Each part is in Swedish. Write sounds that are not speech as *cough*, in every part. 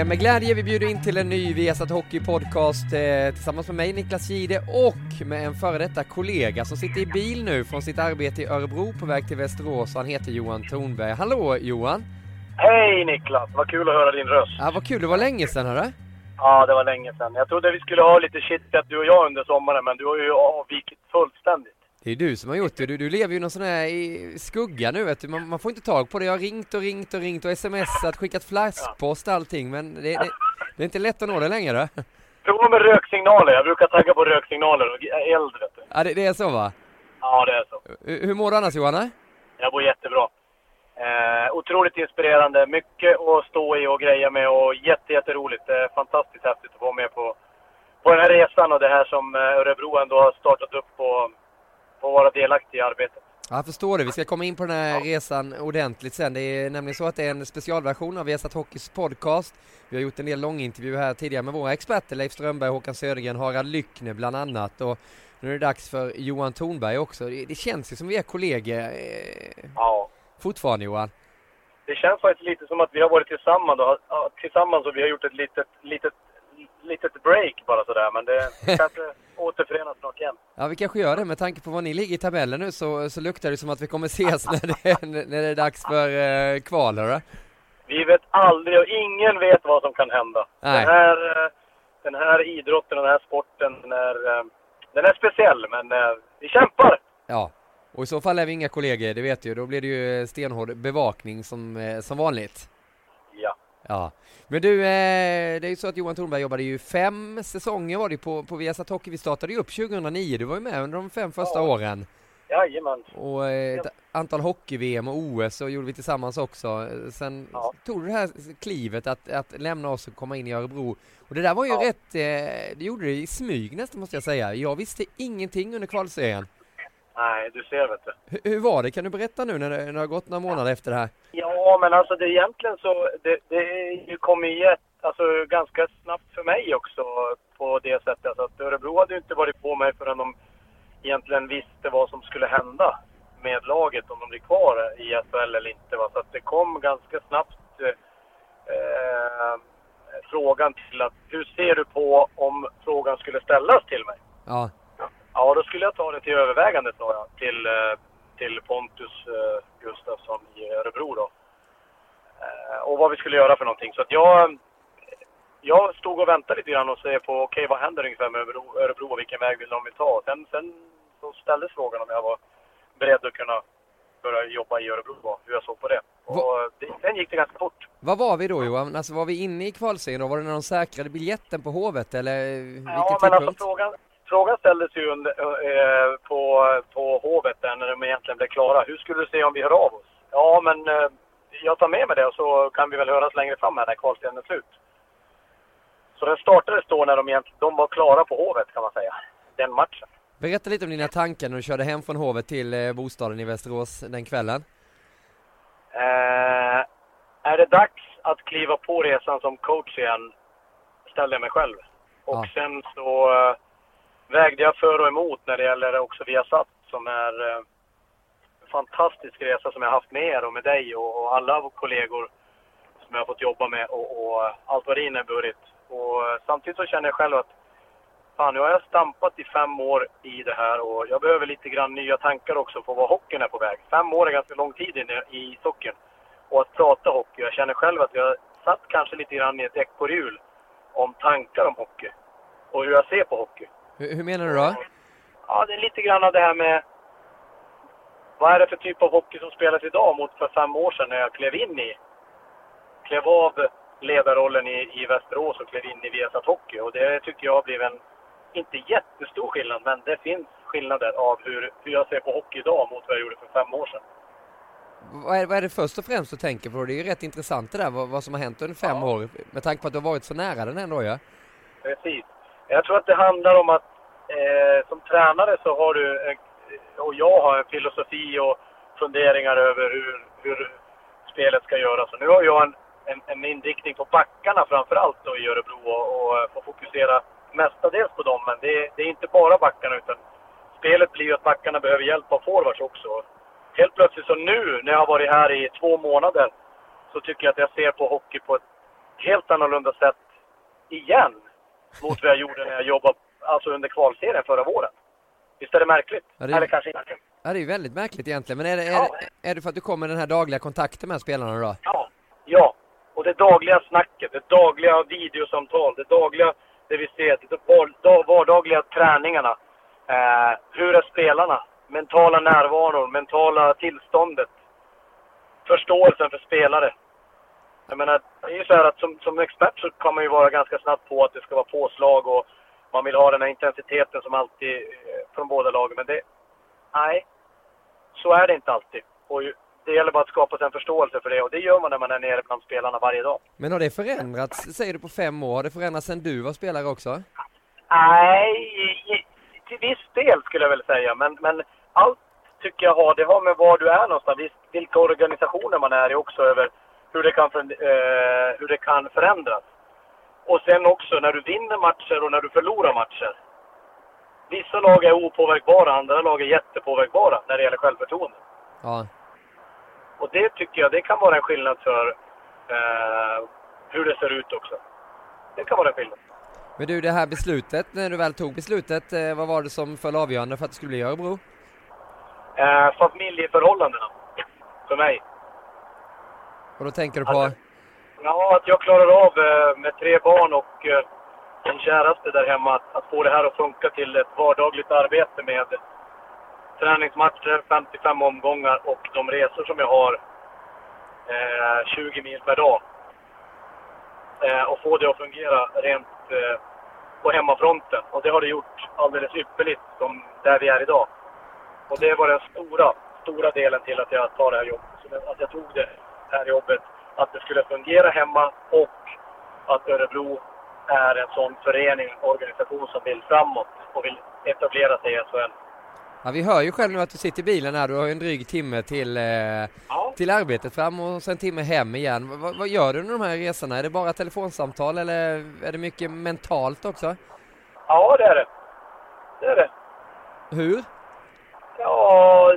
Är med glädje vi bjuder in till en ny Viasat Hockey Podcast eh, tillsammans med mig Niklas Gide och med en före detta kollega som sitter i bil nu från sitt arbete i Örebro på väg till Västerås. Han heter Johan Tornberg. Hallå Johan! Hej Niklas! Vad kul att höra din röst. Ja, vad kul, det var länge sedan hörru. Ja, det var länge sedan. Jag trodde vi skulle ha lite chitchat du och jag under sommaren, men du har ju avvikit fullständigt. Det är du som har gjort det. Du, du lever ju någon sån här i skugga nu vet du. Man, man får inte tag på det. Jag har ringt och ringt och ringt och smsat, skickat flaskpost och allting men det, det, det är inte lätt att nå det längre. Prova med röksignaler. Jag brukar tagga på röksignaler och eld vet du. Ja, det, det är så va? Ja, det är så. Hur, mår du annars Johanna? Jag mår jättebra. Eh, otroligt inspirerande. Mycket att stå i och greja med och jätte, jätteroligt. Det är fantastiskt häftigt att få med på, på den här resan och det här som eh, Örebro ändå har startat upp och få vara delaktig i arbetet. Jag förstår det. Vi ska komma in på den här resan ordentligt sen. Det är nämligen så att det är en specialversion av Viasat Hockeys podcast. Vi har gjort en del långintervjuer här tidigare med våra experter, Leif Strömberg, Håkan Södergren, Harald Lyckne bland annat. Och nu är det dags för Johan Tornberg också. Det känns ju som vi är kollegor eh, ja. fortfarande Johan. Det känns faktiskt lite som att vi har varit tillsammans och, tillsammans och vi har gjort ett litet, litet litet break bara sådär, men det *laughs* kanske återförenas snart igen. Ja, vi kanske gör det. Med tanke på var ni ligger i tabellen nu så, så luktar det som att vi kommer ses när det, *laughs* är, när det är dags för eh, kval, eller? Vi vet aldrig och ingen vet vad som kan hända. Nej. Den, här, eh, den här idrotten och den här sporten den är, eh, den är speciell, men eh, vi kämpar! Ja, och i så fall är vi inga kollegor, det vet du. Då blir det ju stenhård bevakning som, som vanligt. Ja, men du, eh, det är ju så att Johan Thornberg jobbade ju fem säsonger var det på, på Viasat Hockey. Vi startade ju upp 2009, du var ju med under de fem första ja. åren. Jajamän. Och eh, ett antal hockey-VM och OS så gjorde vi tillsammans också. Sen ja. tog du det här klivet att, att lämna oss och komma in i Örebro. Och det där var ju ja. rätt, eh, det gjorde det i smyg nästan måste jag säga. Jag visste ingenting under kvalserien. Nej, du ser vet du. Hur, hur var det? Kan du berätta nu när det, när det har gått några månader efter det här? Ja, men alltså det egentligen så, det, det kom ju alltså, ganska snabbt för mig också på det sättet. Alltså att Örebro hade ju inte varit på mig förrän de egentligen visste vad som skulle hända med laget, om de blir kvar i SHL eller inte. Va? Så att det kom ganska snabbt eh, frågan till att, hur ser du på om frågan skulle ställas till mig? Ja. Ja, då skulle jag ta det till övervägande, sa jag, till, eh, till Pontus eh, Gustafsson i Örebro då. Eh, och vad vi skulle göra för någonting. Så att jag, jag stod och väntade lite grann och såg på, okej okay, vad händer ungefär med Örebro, Örebro och vilken väg vill de vill ta? Sen, sen så ställdes frågan om jag var beredd att kunna börja jobba i Örebro och hur jag såg på det. Och det, sen gick det ganska fort. Vad var vi då Johan? Alltså var vi inne i kvalserien då? Var det när de säkrade biljetten på Hovet eller vilken Ja, men alltså frågan, frågan ställdes ju under, eh, på, på Hovet där när de egentligen blev klara. Hur skulle du se om vi hör av oss? Ja, men eh, jag tar med mig det och så kan vi väl höras längre fram här när kvalstriden är slut. Så den startades då när de, egentligen, de var klara på Hovet kan man säga, den matchen. Berätta lite om dina tankar när du körde hem från Hovet till eh, bostaden i Västerås den kvällen. Eh, är det dags att kliva på resan som coach igen? Ställde jag mig själv. Och Ja. sen så eh, vägde jag för och emot när det gäller också Viasat som är eh, en fantastisk resa som jag haft med er och med dig och, och alla kollegor som jag har fått jobba med och, och eh, allt vad det inneburit. Och eh, samtidigt så känner jag själv att fan, nu har jag stampat i fem år i det här och jag behöver lite grann nya tankar också på vad hockeyn är på väg. Fem år är ganska lång tid inne i ishockeyn. Och att prata hockey, jag känner själv att jag satt kanske lite grann i ett ekorrhjul om tankar om hockey. Och hur jag ser på hockey. Hur, hur menar du då? Ja, det är lite grann av det här med vad är det för typ av hockey som spelas idag mot för fem år sedan när jag klev in i, klev av ledarrollen i, i Västerås och klev in i Viasat Hockey. Och det tycker jag har blivit en, inte jättestor skillnad, men det finns skillnader av hur, hur jag ser på hockey idag mot vad jag gjorde för fem år sedan. Vad är, vad är det först och främst du tänker på? Det är ju rätt intressant det där, vad, vad som har hänt under fem Ja. år. Med tanke på att du har varit så nära den ändå ja. Precis. Jag tror att det handlar om att eh, som tränare så har du, en, och jag har en filosofi och funderingar över hur, hur spelet ska göras. Och nu har jag en, en, en inriktning på backarna framför allt då i Örebro och, och eh, får fokusera mestadels på dem. Men det, det är inte bara backarna utan spelet blir ju att backarna behöver hjälp av forwards också. Helt plötsligt så nu när jag har varit här i två månader så tycker jag att jag ser på hockey på ett helt annorlunda sätt igen mot vad jag gjorde när jag jobbade alltså under kvalserien förra våren. Visst är det märkligt? Ja, det- Eller kanske inte? Ja det är ju väldigt märkligt egentligen. Men är det, är, Ja. är det för att du kommer den här dagliga kontakten med spelarna då? Ja. Ja. Och det dagliga snacket, det dagliga videosamtal, det dagliga det vi ser, det var- dag- vardagliga träningarna. Eh, hur är spelarna? Mentala närvaron, mentala tillståndet. Förståelsen för spelare. Jag menar, det är ju så här att som, som expert så kan man ju vara ganska snabb på att det ska vara påslag och man vill ha den här intensiteten som alltid eh, från båda lagen. Men det, nej, så är det inte alltid. Och det gäller bara att skapa sig en förståelse för det och det gör man när man är nere bland spelarna varje dag. Men har det förändrats, säger du på fem år? Har det förändrats sen du var spelare också? Nej, till viss del skulle jag väl säga. Men, men allt tycker jag har, det har med var du är någonstans, vilka organisationer man är i också över hur det, kan, eh, hur det kan förändras. Och sen också när du vinner matcher och när du förlorar matcher. Vissa lag är opåverkbara, andra lag är jättepåverkbara när det gäller självförtroende. Ja. Och det tycker jag, det kan vara en skillnad för eh, hur det ser ut också. Det kan vara en skillnad. Men du, det här beslutet, när du väl tog beslutet, eh, vad var det som föll avgörande för att det skulle bli Örebro? Eh, familjeförhållandena, för mig. Och då tänker du på... Ja, att jag klarar av eh, med tre barn och eh, den en käraste där hemma att, att få det här att funka till ett vardagligt arbete med träningsmatcher, 55 omgångar och de resor som jag har eh, 20 mil per dag. Och få det att fungera rent på hemmafronten. Och det har det gjort alldeles ypperligt som där vi är idag. Och det var den stora, stora delen till att jag tar det här jobbet. Att jag tog det här jobbet. Att det skulle fungera hemma och att Örebro är en sån förening, organisation som vill framåt och vill etablera sig i SHL. Ja, vi hör ju själv nu att du sitter i bilen här, du har ju en dryg timme till, eh, Ja. till arbetet fram och sen en timme hem igen. Vad- Vad, vad gör du under de här resorna? Är det bara telefonsamtal eller är det mycket mentalt också? Ja, det är det. Det är det. Hur? Ja,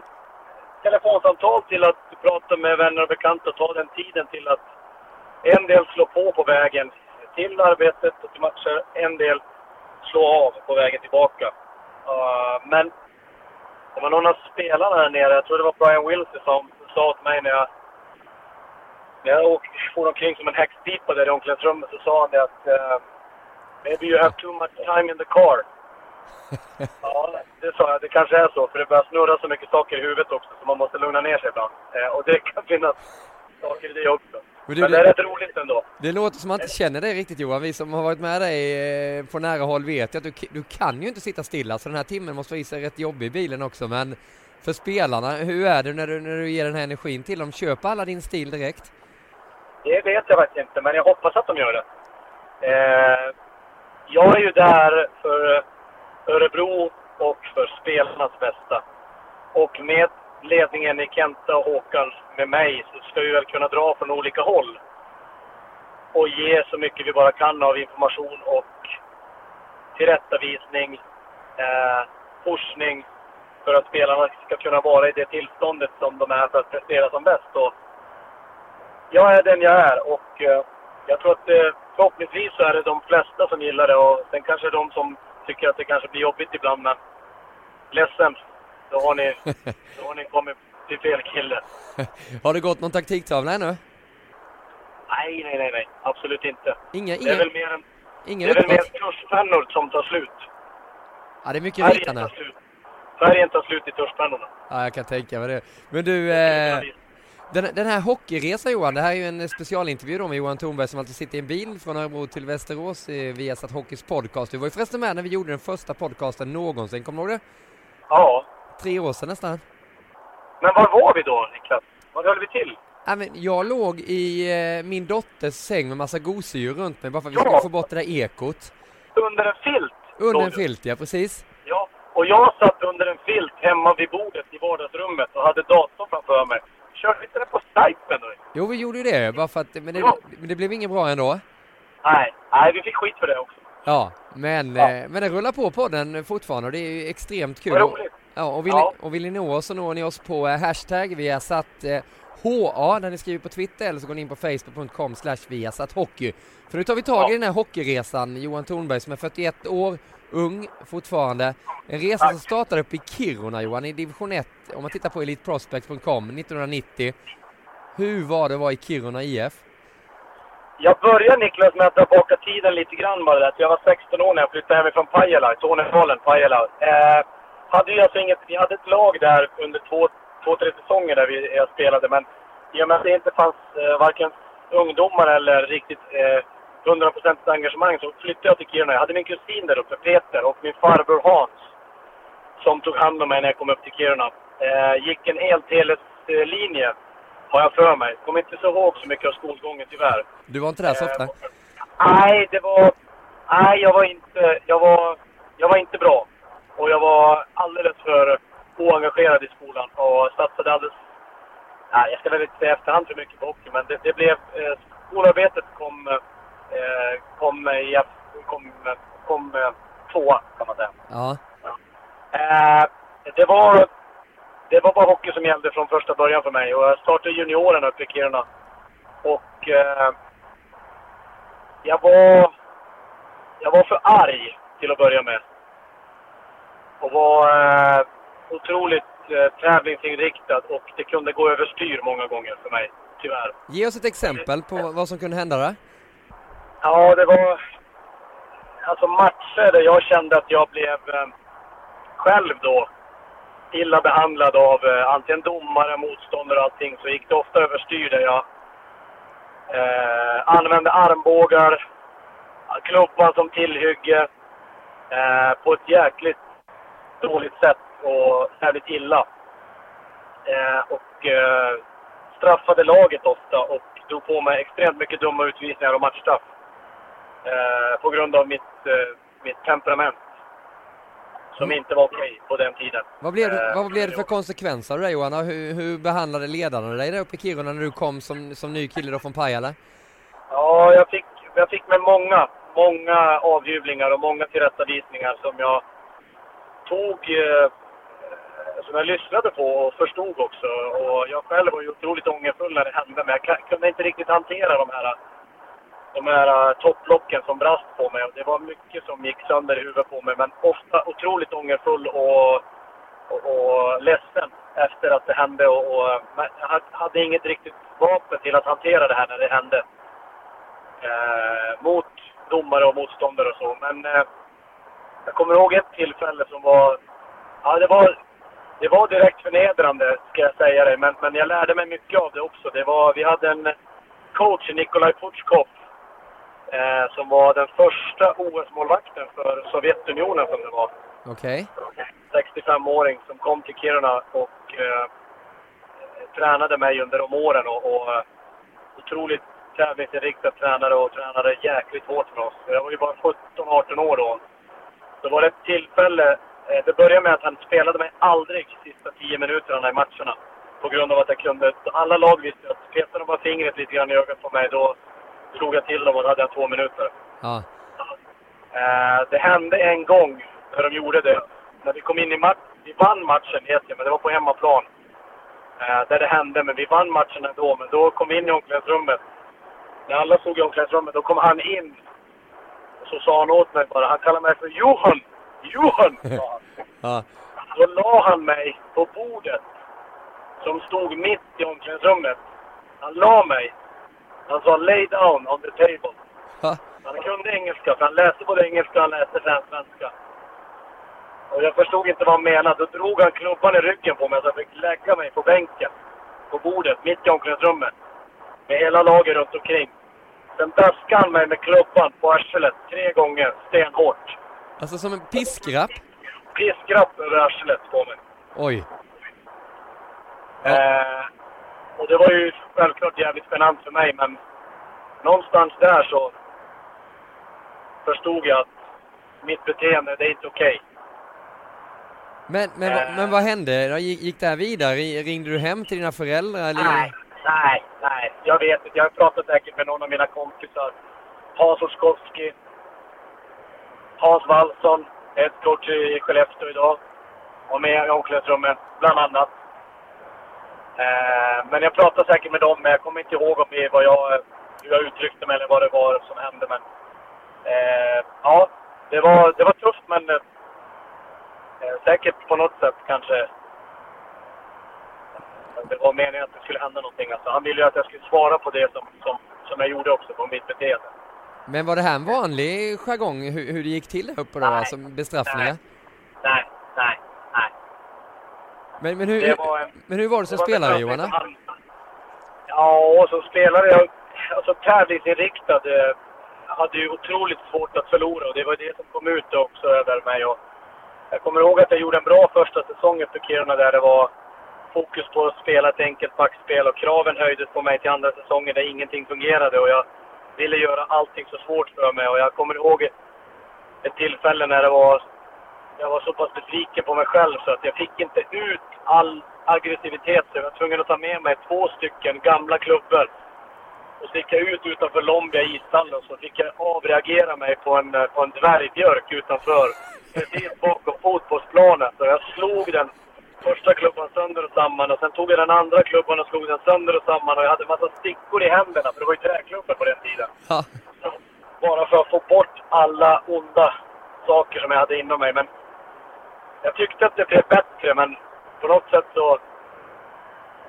telefonsamtal till att prata med vänner och bekanta och ta den tiden till att en del slå på på vägen till arbetet och till matcher, en del slå av på vägen tillbaka. Uh, men det var någon av spelarna här nere, jag tror det var Brian Wilson som sa till mig när jag, när jag åkte, for omkring som en häxpipa där i omklädningsrummet så sa han det att uh, Maybe you have too much time in the car. Ja, det sa jag. Det kanske är så, för det börjar snurra så mycket saker i huvudet också, så man måste lugna ner sig ibland. Eh, och det kan finnas saker i det också. Men du, Men det är rätt roligt ändå. Det låter som man inte känner dig riktigt Johan. Vi som har varit med dig eh, på nära håll vet ju att du, du kan ju inte sitta stilla så den här timmen måste sig rätt jobbig i bilen också. Men för spelarna, hur är det när du, när du ger den här energin till dem? Köper alla din stil direkt? Det vet jag faktiskt inte, men jag hoppas att de gör det. Eh, jag är ju där för Örebro och för spelarnas bästa. Och med ledningen i Kenta och Håkan med mig så ska vi väl kunna dra från olika håll och ge så mycket vi bara kan av information och tillrättavisning, eh, forskning för att spelarna ska kunna vara i det tillståndet som de är för att prestera som bäst. Och jag är den jag är och eh, jag tror att eh, förhoppningsvis så är det de flesta som gillar det och sen kanske de som tycker att det kanske blir jobbigt ibland men ledsen, då har ni, *laughs* då har ni kommit till fel kille. *laughs* Har det gått någon taktiktavla ännu? Nej, nej, nej, nej. Absolut inte. Inga, Det är inga, väl mer, en, ingen det är väl mer uppåt? kurspennor som tar slut. Ja, det är mycket slut. Färgen tar slut i tuschpennorna. Ja, jag kan tänka mig det. Men du, eh, den, den här hockeyresan Johan, det här är ju en specialintervju då med Johan Thornberg som alltid sitter i en bil från Örebro till Västerås via Satt Hockeys podcast. Du var ju förresten med när vi gjorde den första podcasten någonsin, kommer du ihåg det? Ja. Tre år sedan nästan. Men var var vi då, Niklas? Var höll vi till? Ja, men jag låg i eh, min dotters säng med massa gosedjur runt mig bara för att vi Ja. skulle få bort det där ekot. Under en filt. Under en filt, ja precis. Ja. Och jag satt under en filt hemma vid bordet i vardagsrummet och hade datorn framför mig. Körde inte det på Skype nu? Jo, vi gjorde ju det, bara för att, men det, Ja. men det blev inget bra ändå. Nej. Nej, vi fick skit för det också. Ja, men, Ja. Eh, men det rullar på podden fortfarande och det är ju extremt kul. Vad roligt. Ja, och vill, Ja. Ni, och vill ni nå oss så når ni oss på eh, hashtag vi har satt eh, HA där ni skriver på Twitter eller så går ni in på facebook.com slash hockey. För nu tar vi tag i Ja. den här hockeyresan, Johan Thornberg som är 41 år, ung fortfarande. En resa som startade upp i Kiruna Johan, i division 1, om man tittar på eliteprospect.com 1990. Hur var det att vara i Kiruna IF? Jag började Niklas med att dra baka tiden lite grann bara där. Jag var 16 år när jag flyttade hemifrån Pajala, Tornedalen, Pajala. Eh, hade ju alltså inget, vi hade ett lag där under två, två tre säsonger där vi, jag spelade. Men i och med att det inte fanns eh, varken ungdomar eller riktigt eh, 100% engagemang så flyttade jag till Kiruna. Jag hade min kusin där uppe, Peter, och min farbror Hans. Som tog hand om mig när jag kom upp till Kiruna. Eh, gick en elteleslinje, har jag för mig. Kommer inte så ihåg så mycket av skolgången tyvärr. Du var inte där så ofta? Eh, Nej, det var... Nej, jag var inte... Jag var, jag var inte bra. Och jag var alldeles för oengagerad i skolan och satsade alldeles... Nej, jag ska väl inte säga efterhand för mycket på hockey, men det, det blev... Eh, skolarbetet kom... Eh, kom, i, kom, kom tvåa, kan man säga. Ja. Eh, det var... Det var bara hockey som gällde från första början för mig och jag startade junioren uppe i Kiruna. Och... Eh, jag var... Jag var för arg till att börja med. Och var eh, otroligt eh, tävlingsinriktad och det kunde gå överstyr många gånger för mig, tyvärr. Ge oss ett exempel på vad som kunde hända där. Ja, det var alltså matcher där jag kände att jag blev eh, själv då illa behandlad av eh, antingen domare, motståndare och allting. Så gick det ofta överstyr där jag eh, använde armbågar, klubban som tillhygge eh, på ett jäkligt dåligt sätt och jävligt illa. Eh, och eh, straffade laget ofta och drog på mig extremt mycket dumma utvisningar och matchstraff. Eh, på grund av mitt, eh, mitt temperament. Som inte var okej på den tiden. Vad blev, det, Eh, vad blev det för konsekvenser av det Johan? Hur, hur behandlade ledarna dig där uppe i Kiruna när du kom som, som ny kille då från Pajala? Ja, jag fick, jag fick med många, många avhyvlingar och många tillrättavisningar som jag tog, som jag lyssnade på och förstod också. Och jag själv var ju otroligt ångerfull när det hände, men jag kunde inte riktigt hantera de här, de här äh, topplocken som brast på mig. Det var mycket som gick sönder i huvudet på mig, men ofta otroligt ångerfull och, och, och ledsen efter att det hände. Och, och, men jag hade- inget riktigt vapen till att hantera det här när det hände eh, mot domare och motståndare och så. Men eh, jag kommer ihåg ett tillfälle som var... Ja, det var, det var direkt förnedrande, ska jag säga dig. Men, men jag lärde mig mycket av det också. Det var, vi hade en coach, Nikolaj Putjkov eh, som var den första OS-målvakten för Sovjetunionen, som det var. Okej. 65-åring som kom till Kiruna och eh, tränade mig under de åren. Och, och eh, otroligt tävlingsinriktad tränare och tränade jäkligt hårt för oss. Jag var ju bara 17-18 år då. Då var det ett tillfälle. Eh, det började med att han spelade mig aldrig sista 10 minuterna i matcherna. På grund av att jag kunde... Alla lag visste att petade de bara fingret lite grann i ögat på mig då, slog jag till dem och då hade jag två minuter. Ja. Eh, det hände en gång när de gjorde det. När vi kom in i matchen, vi vann matchen heter det, men det var på hemmaplan. Eh, där det hände, men vi vann matchen ändå. Men då kom vi in i omklädningsrummet. När alla stod i omklädningsrummet, då kom han in. Och så sa han åt mig bara, han kallade mig för Johan! Johan! sa han. *laughs* Ja. Då la han mig på bordet som stod mitt i omklädningsrummet. Han la mig. Han sa lay down on the table. Ja. Han kunde engelska, för han läste både engelska och han läste svenska. Och jag förstod inte vad han menade. Då drog han klubban i ryggen på mig så jag fick lägga mig på bänken. På bordet, mitt i omklädningsrummet. Med hela laget runt omkring. Sen daskade han mig med klubban på arslet tre gånger, stenhårt. Alltså som en piskrapp? Piskrapp över arslet på mig. Oj. Eh, och det var ju självklart jävligt genant för mig, men någonstans där så förstod jag att mitt beteende, det är inte okej. Men, men, Eh. men vad hände? Gick, gick det här vidare? Ringde du hem till dina föräldrar? Eller? Nej, nej, nej. Jag vet inte. Jag har pratat säkert med någon av mina kompisar. Hans Oskowski. Hans Wallson, ett coach i Skellefteå idag. Och med i omklädningsrummet, bland annat. Eh, men jag pratade säkert med dem, men jag kommer inte ihåg om det, vad jag, hur jag uttryckte mig eller vad det var som hände. Men eh, ja, det var, det var tufft, men eh, säkert på något sätt kanske det var meningen att det skulle hända någonting. Alltså, han ville ju att jag skulle svara på det som, som, som jag gjorde också, på mitt beteende. Men var det här en vanlig jargong, hur, hur det gick till där uppe då, Nej. alltså bestraffningar? Nej, nej, nej. Men, men, hur, en- men hur var det som Det spelare Johan? han- Ja, som spelare, jag, alltså tävlingsinriktad, eh, hade ju otroligt svårt att förlora och det var det som kom ut också över mig. Och jag kommer ihåg att jag gjorde en bra första säsong för Kiruna där det var fokus på att spela ett enkelt backspel och kraven höjdes på mig till andra säsongen där ingenting fungerade och jag ville göra allting så svårt för mig och jag kommer ihåg ett tillfälle när det var jag var så pass besviken på mig själv så att jag fick inte ut all aggressivitet så jag var tvungen att ta med mig två stycken gamla klubbor och sticka ut utanför Lombia ishallen så fick jag avreagera mig på en, eh, på en dvärgbjörk utanför precis bakom fotbollsplanen. Så jag slog den första klubban sönder och samman och sen tog jag den andra klubban och slog den sönder och samman och jag hade en massa stickor i händerna för det var ju träklubbor på den tiden. Ja. Bara för att få bort alla onda saker som jag hade inom mig. Men jag tyckte att det blev bättre, men på något sätt så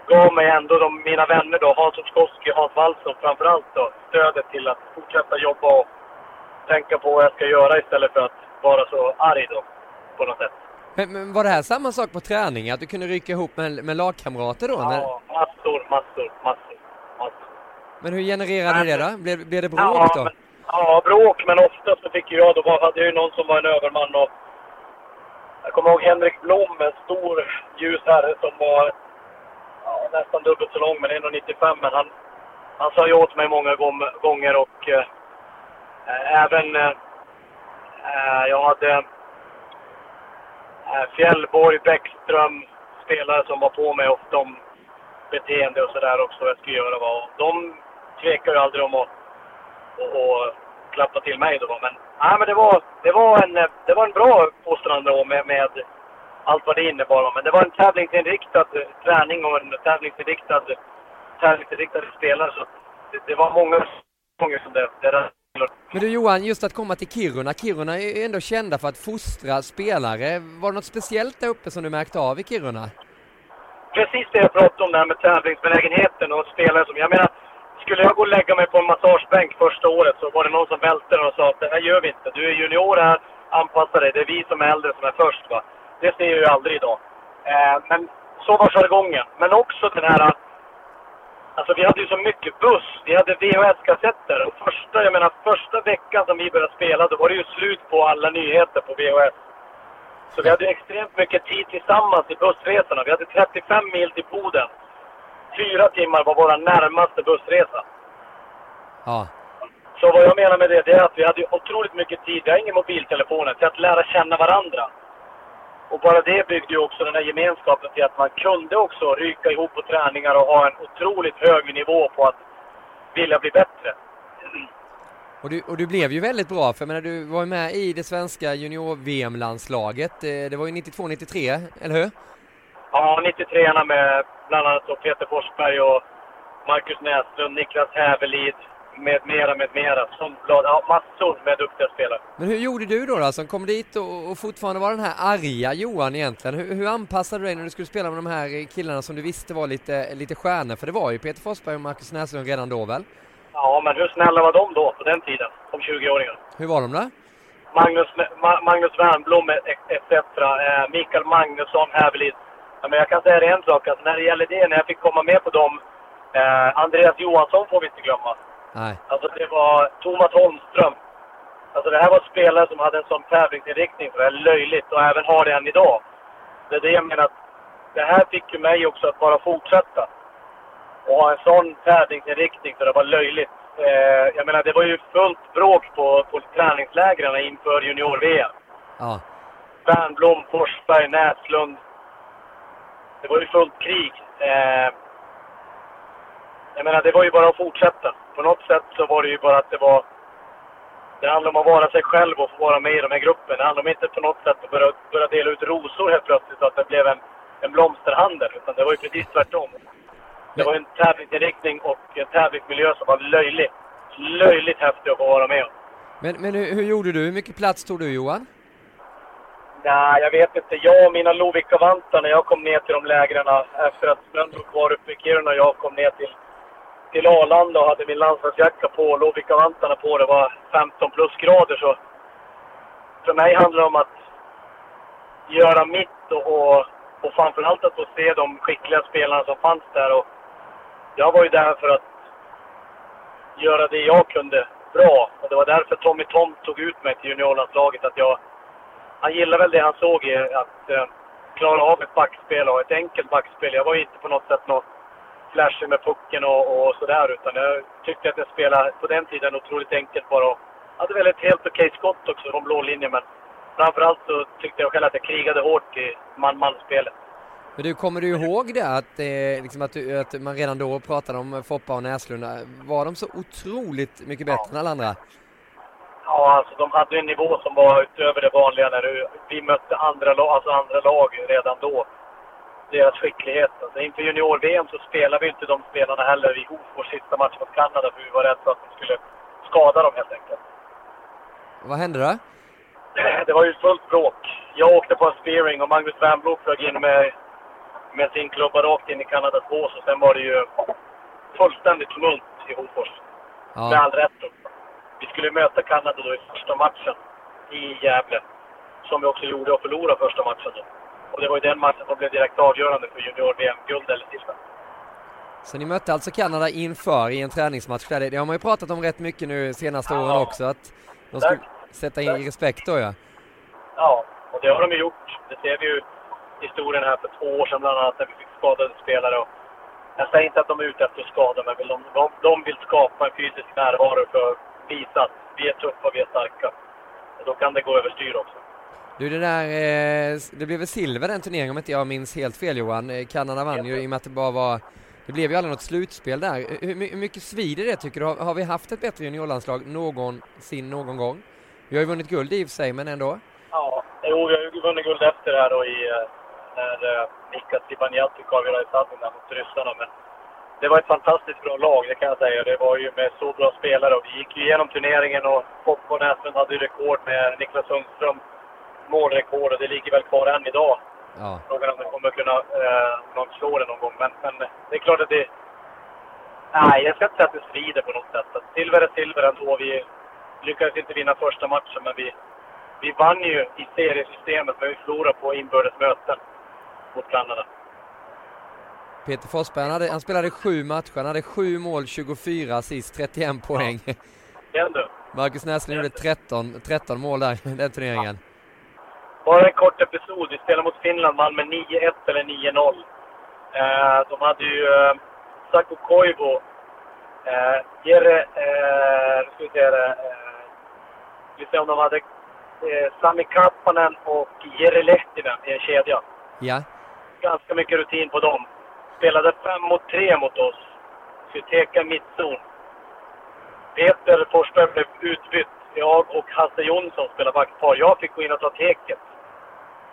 gav mig ändå de, mina vänner då, Hans Oskowski och Hans Wallson framförallt då, stödet till att fortsätta jobba och tänka på vad jag ska göra istället för att vara så arg då, på något sätt. Men, men var det här samma sak på träning, att du kunde rycka ihop med, med lagkamrater då? När, Ja, massor, massor, massor, massor. men hur genererade det då? Blev, blev det bråk ja, då? Men, ja, bråk, men ofta så fick jag, då hade jag ju någon som var en överman och jag kommer ihåg Henrik Blom, en stor ljus herre som var ja, nästan dubbelt så lång, men 1,95. Men han, han sa ju åt mig många gånger och eh, även eh, jag hade eh, Fjällborg, Bäckström, spelare som var på mig ofta om beteende och sådär också, vad jag skulle göra. Va? Och de tvekar ju aldrig om att och, och klappa till mig då. va. Men, nej, men det, var, det, var en, det var en bra uppfostran då med, med allt vad det innebar. Men det var en tävlingsinriktad träning och en tävlingsinriktad, tävlingsinriktade spelare. Så det, det var många gånger som det, det Men du Johan, just att komma till Kiruna, Kiruna är ju ändå kända för att fostra spelare. Var det något speciellt där uppe som du märkte av i Kiruna? precis det jag pratade om där med tävlingsbenägenheten och spelare som, jag menar, skulle jag gå och lägga mig på en massagebänk första året så var det någon som välte och sa att det här gör vi inte. Du är junior här, anpassa dig. Det är vi som är äldre som är först va. Det ser jag ju aldrig idag. Eh, men så var jargongen. Men också den här, alltså vi hade ju så mycket buss. Vi hade VHS-kassetter och första, jag menar första veckan som vi började spela då var det ju slut på alla nyheter på VHS. Så vi hade extremt mycket tid tillsammans i bussresorna. Vi hade 35 mil till Boden. Fyra timmar var vår närmaste bussresa. Ja. Så vad jag menar med det, det är att vi hade otroligt mycket tid, vi har ingen mobiltelefoner, till att lära känna varandra. Och bara det byggde ju också den här gemenskapen till att man kunde också ryka ihop på träningar och ha en otroligt hög nivå på att vilja bli bättre. Och du, och du blev ju väldigt bra, för jag menar, du var ju med i det svenska junior-VM-landslaget. Eh, det var ju 92-93, eller hur? Ja, 93 med bland annat Peter Forsberg och Marcus Näslund, Niklas Hävelid med mera, med mera. Sundblad, ja massor med duktiga spelare. Men hur gjorde du då, då som kom dit och, och fortfarande var den här arga Johan egentligen? Hur, hur anpassade du dig när du skulle spela med de här killarna som du visste var lite, lite stjärnor? För det var ju Peter Forsberg och Marcus Näslund redan då väl? Ja, men hur snälla var de då på den tiden, som 20-åringar? Hur var de då? Magnus, Magnus Wernbloom etc. Eh, Mikael Magnusson, Hävelid. Ja, men jag kan säga det en sak, alltså, när det gäller det, när jag fick komma med på dem, eh, Andreas Johansson får vi inte glömma. Nej. Alltså det var Thomas Holmström. Alltså det här var spelare som hade en sån tävlingsinriktning för det är löjligt och även har det än idag. Det är det jag menar, det här fick ju mig också att bara fortsätta. Och ha en sån tävlingsinriktning så det var löjligt. Eh, jag menar det var ju fullt bråk på, på träningslägren inför junior-VM. Ja. Wernbloom, Forsberg, Näslund. Det var ju fullt krig. Eh, jag menar, det var ju bara att fortsätta. På något sätt så var det ju bara att det var... Det handlar om att vara sig själv och få vara med i de här gruppen. Det handlar om inte på något sätt att börja, börja dela ut rosor helt plötsligt så att det blev en, en blomsterhandel. Utan det var ju precis tvärtom. Det var en tävlingsinriktning och en tävlingsmiljö som var löjlig. Löjligt häftig att få vara med om. Men, men hur, hur gjorde du? Hur mycket plats tog du Johan? Nej, jag vet inte. Jag och mina Lovikkavantar, när jag kom ner till de lägren efter att Strömbruk var uppe i Kiruna och jag kom ner till till Arlanda och hade min landslagsjacka på och Lovikkavantarna på. Det var 15 plusgrader så för mig handlar det om att göra mitt och, och, och framförallt att få se de skickliga spelarna som fanns där. Och jag var ju där för att göra det jag kunde bra. Och det var därför Tommy Tom tog ut mig till juniorlandslaget. Att jag, han gillade väl det han såg i att eh, klara av ett backspel och ett enkelt backspel. Jag var inte på något sätt något flashig med pucken och, och sådär. Utan jag tyckte att jag spelade på den tiden otroligt enkelt bara. Och hade väl ett helt okej skott också från blå linjen. Men framförallt så tyckte jag själv att jag krigade hårt i man-man-spelet. Men du, kommer du ihåg det att, eh, liksom att, du, att, man redan då pratade om Foppa och Näslund? Var de så otroligt mycket bättre ja. än alla andra? Ja, alltså de hade en nivå som var utöver det vanliga när vi mötte andra, alltså andra lag redan då deras skicklighet. Alltså inför junior-VM så spelade vi inte de spelarna heller i Hofors sista match mot Kanada för vi var rädda för att de skulle skada dem helt enkelt. Vad hände då? *clears throat* Det var ju fullt bråk. Jag åkte på en spearing och Magnus Wernbloom flög in med, med sin klubba rakt in i Kanadas bås och sen var det ju fullständigt tumult i Hofors. Ja. Med all rätt. Vi skulle möta Kanada då i första matchen i Gävle. Som vi också gjorde och förlorade första matchen då. Och det var ju den matchen som blev direkt avgörande för junior-VM-guld eller sista. Så ni mötte alltså Kanada inför i en träningsmatch där. Det har man ju pratat om rätt mycket nu senaste ja. åren också, att de skulle sätta in i respekt då ja. Ja, och det har de ju gjort. Det ser vi ju historien här för två år sedan bland annat när vi fick skadade spelare. Och jag säger inte att de är ute efter att skada, men de, de, de vill skapa en fysisk närvaro för visa att vi är tuffa, vi är starka. Då kan det gå överstyr också. Du det där, eh, det blev väl silver den turneringen om inte jag minns helt fel Johan. Eh, Kanada vann ju i och med att det bara var, det blev ju aldrig något slutspel där. Hur, hur mycket svider det tycker du? Har, har, vi haft ett bättre juniorlandslag någonsin någon gång? Vi har ju vunnit guld i och för sig, men ändå. Ja, jo, vi har ju vunnit guld efter här då i, eh, när Mika Zibanejad fick avgöra i Sadnina mot ryssarna. Men det var ett fantastiskt bra lag, det kan jag säga. Det var ju med så bra spelare och vi gick ju igenom turneringen och Pop och Näslund hade ju rekord med Niklas Sundström målrekord och det ligger väl kvar än idag. Ja. Frågan om det kommer kunna eh, slå det någon gång. Men, men det är klart att det... Nej, jag ska inte säga att det strider på något sätt. Silver är silver ändå. Vi lyckades inte vinna första matchen, men vi, vi vann ju i seriesystemet, men vi förlorade på inbördes möten mot Kanada. Peter Forsberg, han, hade, han spelade sju matcher. Han hade sju mål, 24 assist, 31 poäng. Ja. Marcus Näslund gjorde 13, 13 mål där, den turneringen. Bara en kort episod. Vi spelade mot Finland, vann med 9-1 eller 9-0. Eh, de hade ju eh, Saku Koivu, eh, Jere, eh, nu ska vi se det, eh, vi se om de hade eh, Sami Kappanen och Jere Lehtinen i en kedja. Ja. Ganska mycket rutin på dem. Spelade 5 mot 3 mot oss. Skulle teka mittzon. Peter Forsberg blev utbytt. Jag och Hasse Jonsson spelade backpar. Jag fick gå in och ta teket.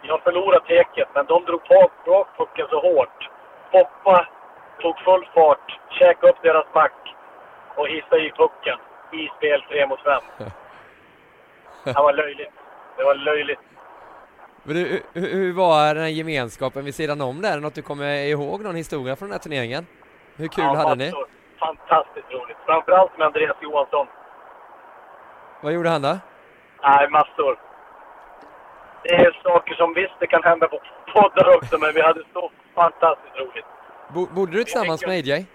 Jag förlorade teket, men de drog bak pucken så hårt. Poppa tog full fart, käkade upp deras back och hissade i pucken i spel 3 mot 5. *laughs* Det var löjligt. Det var löjligt. Men du, hur, hur var den här gemenskapen vid sidan om där? Något du kommer ihåg? Någon historia från den här turneringen? Hur kul Ja, hade ni? Fantastiskt roligt. Framförallt med Andreas Johansson. Vad gjorde han då? Nej, massor. Det är saker som visst det kan hända på poddar också, men vi hade så fantastiskt roligt. Bo, bodde du tillsammans med AJ?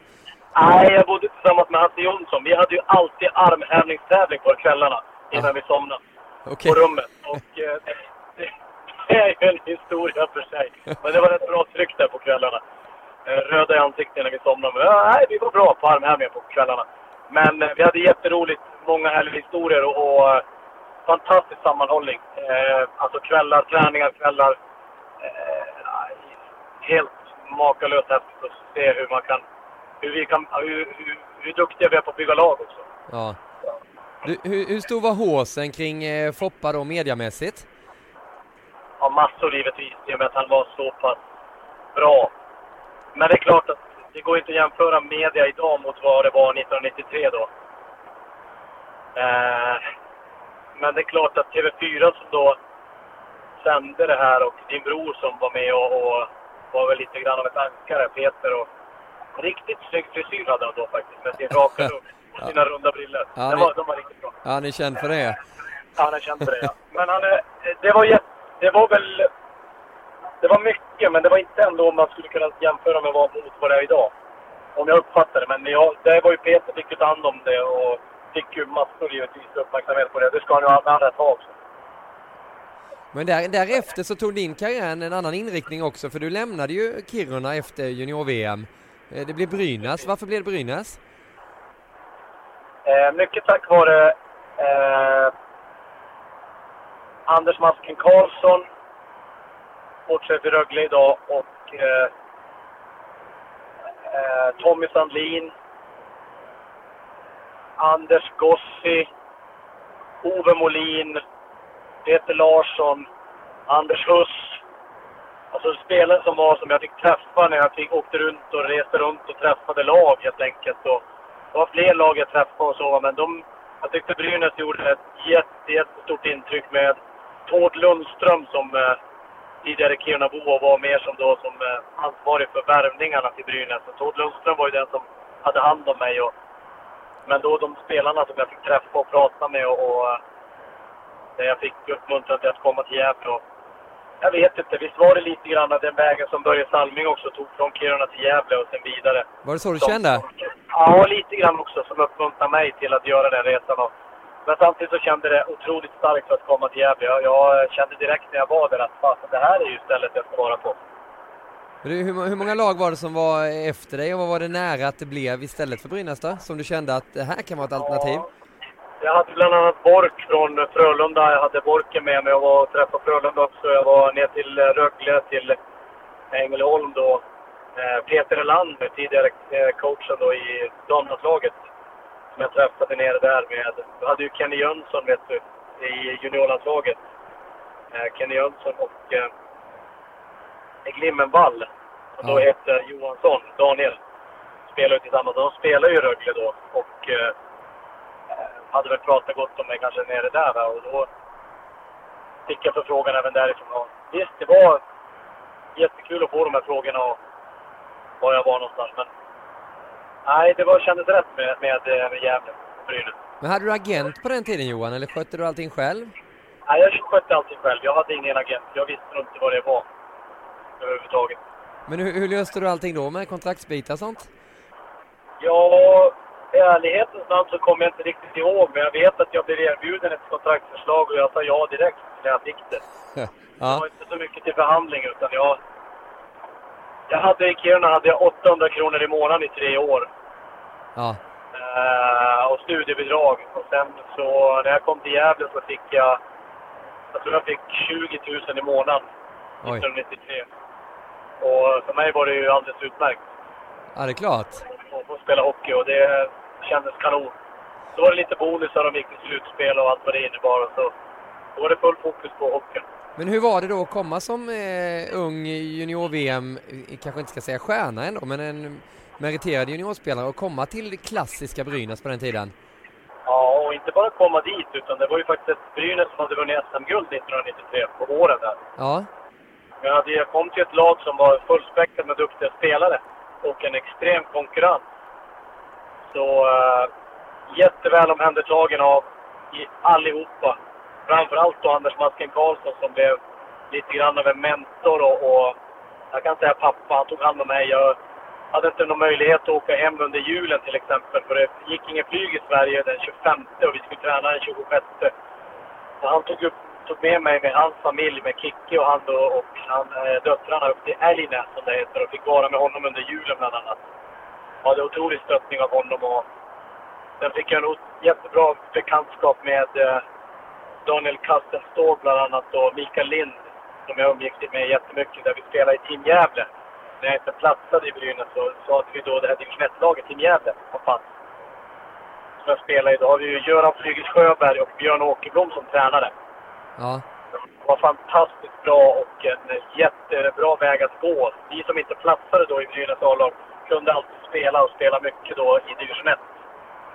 Nej, jag bodde tillsammans med Hasse Jonsson. Vi hade ju alltid armhävningstävling på kvällarna innan Ja. vi somnade Okej. på rummet. Och eh, det, är ju en historia för sig. Men det var ett bra tryck där på kvällarna. Eh, röda i ansiktet när vi somnade. Men eh, nej, vi var bra på armhävningar på kvällarna. Men eh, vi hade jätteroligt. Många härliga historier och, och fantastisk sammanhållning. Eh, alltså kvällar, träningar, kvällar. Eh, helt makalöst häftigt att se hur man kan, hur vi kan, hur, hur, hur duktiga vi är på att bygga lag också. Ja. Du, hur, hur stor var håsen kring eh, Foppa då mediamässigt? Ja, massor givetvis, i och med att han var så pass bra. Men det är klart att det går inte att jämföra media idag mot vad det var 1993 då. Eh, men det är klart att TV4 som då sände det här och din bror som var med och, och var väl lite grann av ett ankare, Peter. Och riktigt snygg frisyr hade han då faktiskt med sin raka *laughs* lugg och sina runda brillor. Ja, det- var, de var riktigt bra. Ja, han är känd för det. Ja, han är känd för det, ja. Men han, är- det var jätte, det var väl... Det var mycket, men det var inte ändå om man skulle kunna jämföra med vad mot vad det är idag. Om jag uppfattar det. Men jag, det var ju Peter fick ju ta hand om det och fick ju massor givetvis uppmärksamhet på det. Det ska han ju ha andra ta också. Men där, därefter så tog din karriär en annan inriktning också, för du lämnade ju Kiruna efter junior-VM. Eh, Det blev Brynäs. Varför blev det Brynäs? Eh, mycket tack vare eh, Anders Masken Karlsson, sportchef i Rögle idag, och eh, eh, Tommy Sandlin, Anders Gossi, Ove Molin, Peter Larsson, Anders Huss. Alltså spelare som var som jag fick träffa när jag fick, åkte runt och reste runt och träffade lag helt enkelt. Och det var fler lag jag träffade och så, men de, jag tyckte Brynäs gjorde ett jätte, jättestort intryck med Tord Lundström som eh, tidigare Kirunabo och var mer som då som eh, ansvarig för värvningarna till Brynäs. Och Tord Lundström var ju den som hade hand om mig. Och, men då de spelarna som jag fick träffa och prata med och, och eh, där jag fick uppmuntran till att komma till Gävle. Och, jag vet inte, visst var det lite grann av den vägen som Börje Salming också tog från Kiruna till Gävle och sen vidare. Var det så du Som- kände? Ja, lite grann också som uppmuntrade mig till att göra den resan. Och, men samtidigt så kände det otroligt starkt för att komma till Gävle. Jag, jag kände direkt när jag var där att fasen, det här är ju stället jag ska vara på. Hur, hur många lag var det som var efter dig och vad var det nära att det blev istället för Brynäs då? Som du kände att det här kan vara ett alternativ? Ja. Jag hade bland annat Bork från Frölunda. Jag hade Borken med mig och var och träffade Frölunda också. Jag var ner till Rögle, till Ängelholm då. Eh, Peter Elander, tidigare eh, coachen då i damlandslaget. Som jag träffade nere där med. Du hade ju Kenny Jönsson vet du, i juniorlandslaget. Eh, Kenny Jönsson och eh, Glimmenvall. Som då Ja. heter Johansson, Daniel. Spelar ju tillsammans. De spelar ju i Rögle då. Och eh, eh, hade väl pratat gott om mig kanske nere där va? och då fick jag förfrågan även därifrån. Och visst, det var jättekul att få de här frågorna och var jag var någonstans. Men nej, det var, kändes rätt med, med, eh, med Gävle Brynäs. Men hade du agent på den tiden Johan, eller skötte du allting själv? Nej, jag skötte allting själv. Jag hade ingen agent. Jag visste nog inte vad det var överhuvudtaget. Men hur, hur löste du allting då med kontraktsbitar och sånt? Ja, i ärlighetens namn så kommer jag inte riktigt ihåg, men jag vet att jag blev erbjuden ett kontraktsförslag och jag sa ja direkt när jag fick det. *laughs* Det Ja, var inte så mycket till förhandling utan jag... Jag hade i Kiruna hade jag 800 kronor i månaden i tre år. ja, Eh, och studiebidrag. Och sen så när jag kom till Gävle så fick jag... Jag tror jag fick 20 000 i månaden oj. 1993. Och för mig var det ju alldeles utmärkt Ja, det är klart. att få spela hockey och det kändes kanon. så var det lite bonusar och gick till slutspel och allt vad det innebar. Och så, då var det full fokus på hockeyn. Men hur var det då att komma som eh, ung junior-VM, kanske inte ska säga stjärna ändå, men en meriterad juniorspelare och komma till klassiska Brynäs på den tiden? Ja, och inte bara komma dit, utan det var ju faktiskt Brynäs som hade vunnit SM-guld 1993 på våren där. Ja. Jag, hade, jag kom till ett lag som var fullspäckat med duktiga spelare och en extrem konkurrens. Så uh, jätteväl omhändertagen av i, allihopa. Framförallt då Anders Masken Karlsson som blev lite grann av en mentor och, och jag kan säga pappa, han tog hand om mig. Jag hade inte någon möjlighet att åka hem under julen till exempel för det gick ingen flyg i Sverige den 25 och vi skulle träna den 26. Så han tog, upp, tog med mig med hans familj, med Kicki och han då, och han, eh, döttrarna upp till Älgnäs som det heter och fick vara med honom under julen bland annat. Jag hade otrolig stöttning av honom och sen fick jag en jättebra bekantskap med eh, Daniel Kastelståhl bland annat och Mikael Lind som jag umgicks med jättemycket där vi spelade i Team Gävle. När jag inte platsade i Brynäs så, hade vi då det här division 1-laget Team Gävle som fanns. Som jag spelar i. Då har vi ju Göran Flygis Sjöberg och Björn Åkerblom som tränare. Ja. Det var fantastiskt bra och en jättebra väg att gå. Vi som inte platsade då i Brynäs A-lag kunde alltid spela och spela mycket då i division 1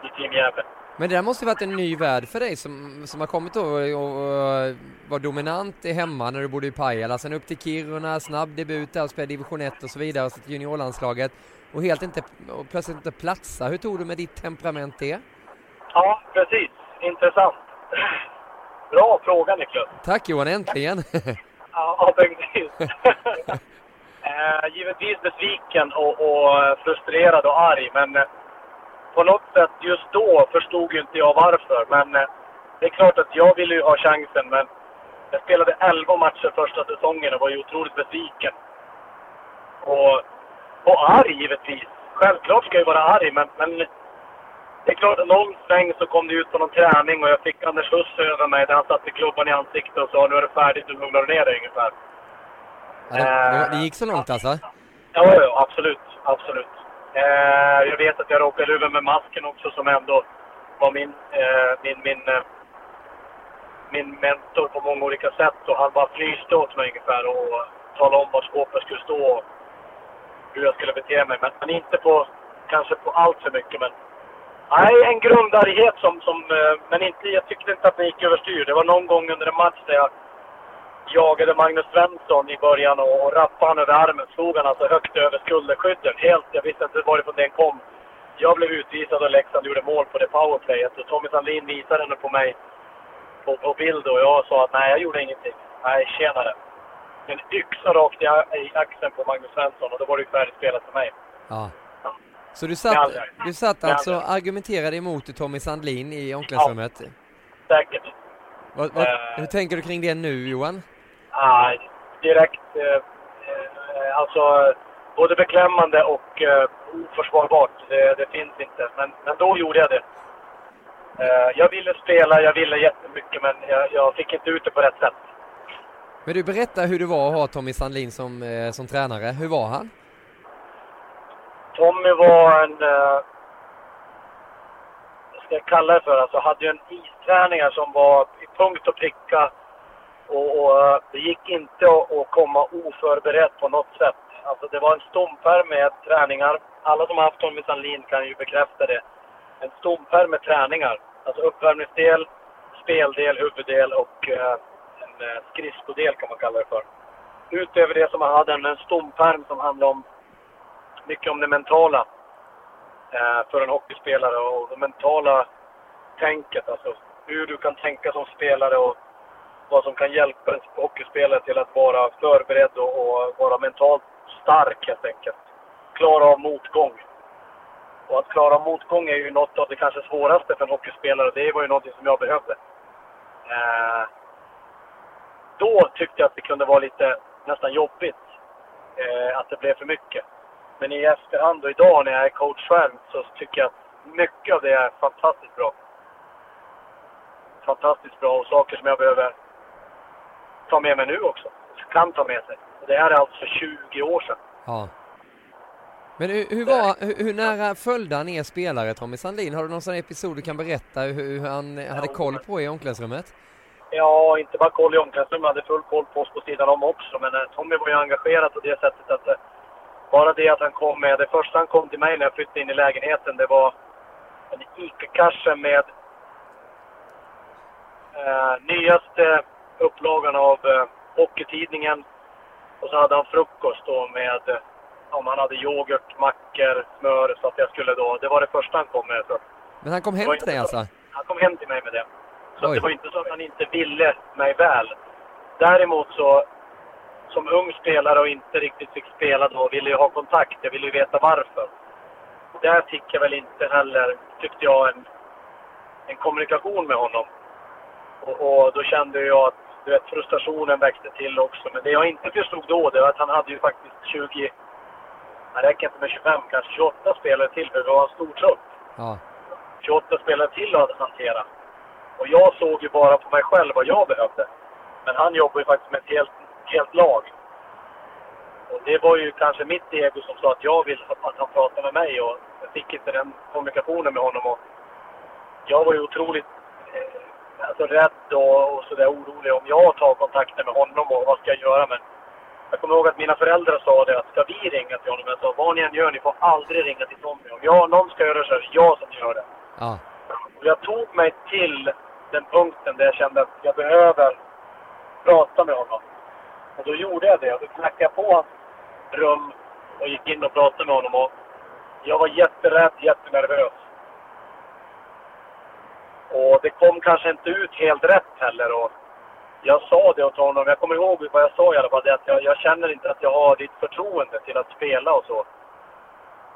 i Team Gävle. Men det där måste ju varit en ny värld för dig som, som har kommit då och, och var dominant i hemma när du bodde i Pajala, sen upp till Kiruna, snabb debut där och spelade division 1 och så vidare, och så till juniorlandslaget och helt inte, och plötsligt inte platsa. Hur tog du med ditt temperament det? Ja, precis. Intressant. Bra fråga Niklas. Tack Johan, äntligen! *laughs* ja, precis. *laughs* eh, givetvis besviken och, och frustrerad och arg, men på något sätt just då förstod ju inte jag varför. Men eh, det är klart att jag ville ju ha chansen, men jag spelade 11 matcher första säsongen och var ju otroligt besviken. Och, och arg givetvis. Självklart ska jag vara arg, men, men det är klart att någon sväng så kom det ut på någon träning och jag fick Anders Huss över mig där han satte klubban i ansiktet och sa nu är det färdigt, nu lugnar du ner dig ungefär. Ja, det, det, gick så långt alltså? Ja, ja absolut. Absolut. Eh, jag vet att jag råkade över med masken också som ändå var min, eh, min, min, eh, min mentor på många olika sätt. Och han bara fnyste åt mig ungefär och talade om var skåpet skulle stå och hur jag skulle bete mig. Men, men inte på, kanske på allt för mycket. Men nej, en grundarighet som, som eh, men inte, jag tyckte inte att det gick överstyr. Det var någon gång under en match där jag jagade Magnus Svensson i början och, och rappade han över armen. Slog han alltså högt över skulderskydden. Helt, jag visste inte varifrån den kom. Jag blev utvisad och Leksand gjorde mål på det powerplayet. Och Tommy Sandlin visade den på mig på, på bild och jag sa att nej, jag gjorde ingenting. Nej, tjenare. En yxa rakt i, i axeln på Magnus Svensson och då var det ju färdigspelat för mig. Ja. Så du satt, du satt alltså och argumenterade emot Tommy Sandlin i omklädningsrummet? Ja, säkert. Vad, vad, uh, hur tänker du kring det nu, Johan? Ah, direkt, eh, eh, alltså både beklämmande och eh, oförsvarbart. Det, det, finns inte. Men, men då gjorde jag det. Eh, jag ville spela, jag ville jättemycket, men jag, jag, fick inte ut det på rätt sätt. Men du, berätta hur det var att ha Tommy Sandlin som, eh, som tränare. Hur var han? Tommy var en... Eh, vad ska jag kalla det för? Alltså, hade ju en isträningar som var i punkt och pricka och, och, det gick inte att, komma oförberedd på något sätt. Alltså det var en stomfärg med träningar. Alla som har haft Tommy Sandlin kan ju bekräfta det. En stomfärg med träningar. Alltså uppvärmningsdel, speldel, huvuddel och eh, en eh, skridskodel kan man kalla det för. Utöver det som man hade en, en som handlade om mycket om det mentala eh, för en hockeyspelare och det mentala tänket. Alltså hur du kan tänka som spelare och vad som kan hjälpa en hockeyspelare till att vara förberedd och, och vara mentalt stark helt enkelt. Klara av motgång. Och att klara av motgång är ju något av det kanske svåraste för en hockeyspelare. Det var ju någonting som jag behövde. Eh, då tyckte jag att det kunde vara lite nästan jobbigt. Eh, att det blev för mycket. Men i efterhand och idag när jag är coach själv så tycker jag att mycket av det är fantastiskt bra. Fantastiskt bra och saker som jag behöver ta med mig nu också. Kan ta med sig. Det här är alltså 20 år sedan. Ja. Men hur, hur, var, hur, hur nära följde han er spelare Tommy Sandlin? Har du någon sån episod du kan berätta hur, hur han hade koll på er i omklädningsrummet? Ja, inte bara koll i omklädningsrummet, hade full koll på oss på sidan om också. Men eh, Tommy var ju engagerad på det sättet att eh, bara det att han kom med, det första han kom till mig när jag flyttade in i lägenheten, det var en ICA-kasse med eh, nyaste upplagan av eh, Hockeytidningen. Och så hade han frukost då med, eh, om han hade yoghurt, mackor, smör, så att jag skulle då, det var det första han kom med. Så. Men han kom hem till dig alltså? Han kom hem till mig med det. Så det var inte så att han inte ville mig väl. Däremot så, som ung spelare och inte riktigt fick spela då, ville jag ha kontakt. Jag ville ju veta varför. Där fick jag väl inte heller, tyckte jag, en, en kommunikation med honom. Och, och, då kände jag att du vet, frustrationen växte till också. Men det jag inte förstod då, det var att han hade ju faktiskt 20, det räcker inte med 25, kanske 28 spelare till, för det var en stor trupp. Ja. 28 spelare till att hantera. Och jag såg ju bara på mig själv vad jag behövde. Men han jobbar ju faktiskt med ett helt, helt lag. Och det var ju kanske mitt ego som sa att jag vill att han pratar med mig och jag fick inte den kommunikationen med honom. Och jag var ju otroligt eh, alltså rädd och, och sådär orolig om jag tar kontakten med honom och vad ska jag göra. Men jag kommer ihåg att mina föräldrar sa det att ska vi ringa till honom? Jag sa vad ni än gör, ni får aldrig ringa till Tommy. Om jag, någon ska göra det så är det jag som gör det. Ja. Och jag tog mig till den punkten där jag kände att jag behöver prata med honom. Och då gjorde jag det. Då knackade jag på hans rum och gick in och pratade med honom. Och jag var jätterädd, jättenervös. Och det kom kanske inte ut helt rätt heller. Och jag sa det åt honom. Jag kommer ihåg vad jag sa i alla fall. Det att jag, jag känner inte att jag har ditt förtroende till att spela och så.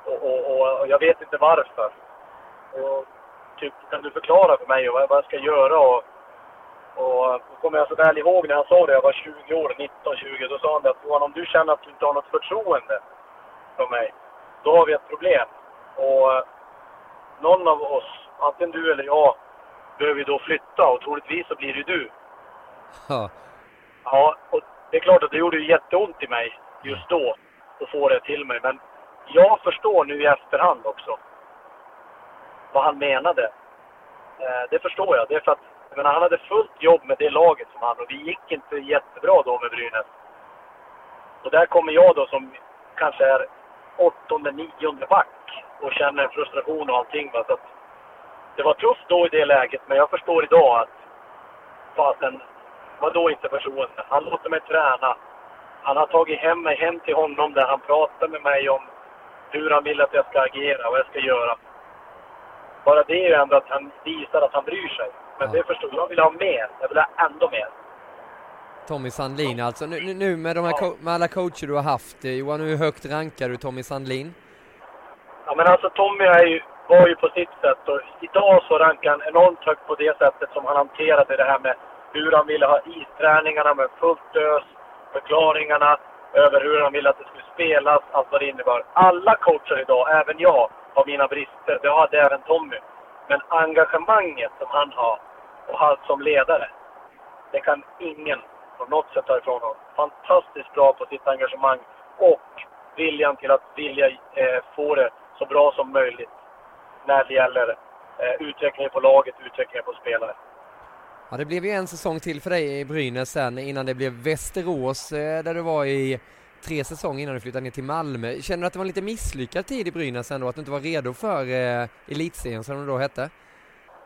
Och, och, och jag vet inte varför. Och typ, kan du förklara för mig vad, vad jag ska göra? Och, och då kommer jag så väl ihåg när han sa det, jag var 20 år, 19-20, då sa han att Johan, om du känner att du inte har något förtroende för mig, då har vi ett problem. Och eh, någon av oss, antingen du eller jag, behöver då flytta och troligtvis så blir det du. Ja. Ja, och det är klart att det gjorde ju jätteont i mig just då att få det till mig. Men jag förstår nu i efterhand också vad han menade. Eh, det förstår jag. Det är för att jag menar, han hade fullt jobb med det laget som han och vi gick inte jättebra då med Brynäs. Och där kommer jag då som kanske är åttonde, nionde back och känner frustration och allting. Va? Så att det var tufft då i det läget, men jag förstår idag att fasen, vadå inte förtroende? Han låter mig träna. Han har tagit hem mig hem till honom där han pratar med mig om hur han vill att jag ska agera och vad jag ska göra. Bara det är ju ändå att han visar att han bryr sig. Men Ja. det förstår jag. Vill ha mer. Jag vill ha ändå mer. Tommy Sandlin alltså. Nu, nu- med, de här Ja. med alla coacher du har haft, eh, Johan, hur högt rankar du Tommy Sandlin? Ja, men alltså Tommy är ju, var ju på sitt sätt och idag så rankar han enormt högt på det sättet som han hanterade det här med hur han ville ha isträningarna med fullt ös, förklaringarna över hur han ville att det skulle spelas, allt vad det innebar. Alla coacher idag, även jag, har mina brister. Det hade även Tommy. Men engagemanget som han har och har som ledare, det kan ingen på något sätt ta ifrån honom. Fantastiskt bra på sitt engagemang och viljan till att vilja eh, få det så bra som möjligt när det gäller eh, utvecklingen på laget, utvecklingen på spelare. Ja, det blev ju en säsong till för dig i Brynäs sen innan det blev Västerås eh, där du var i tre säsonger innan du flyttade ner till Malmö. Känner du att det var en lite misslyckad tid i Brynäs ändå, att du inte var redo för eh, elitserien som det då hette?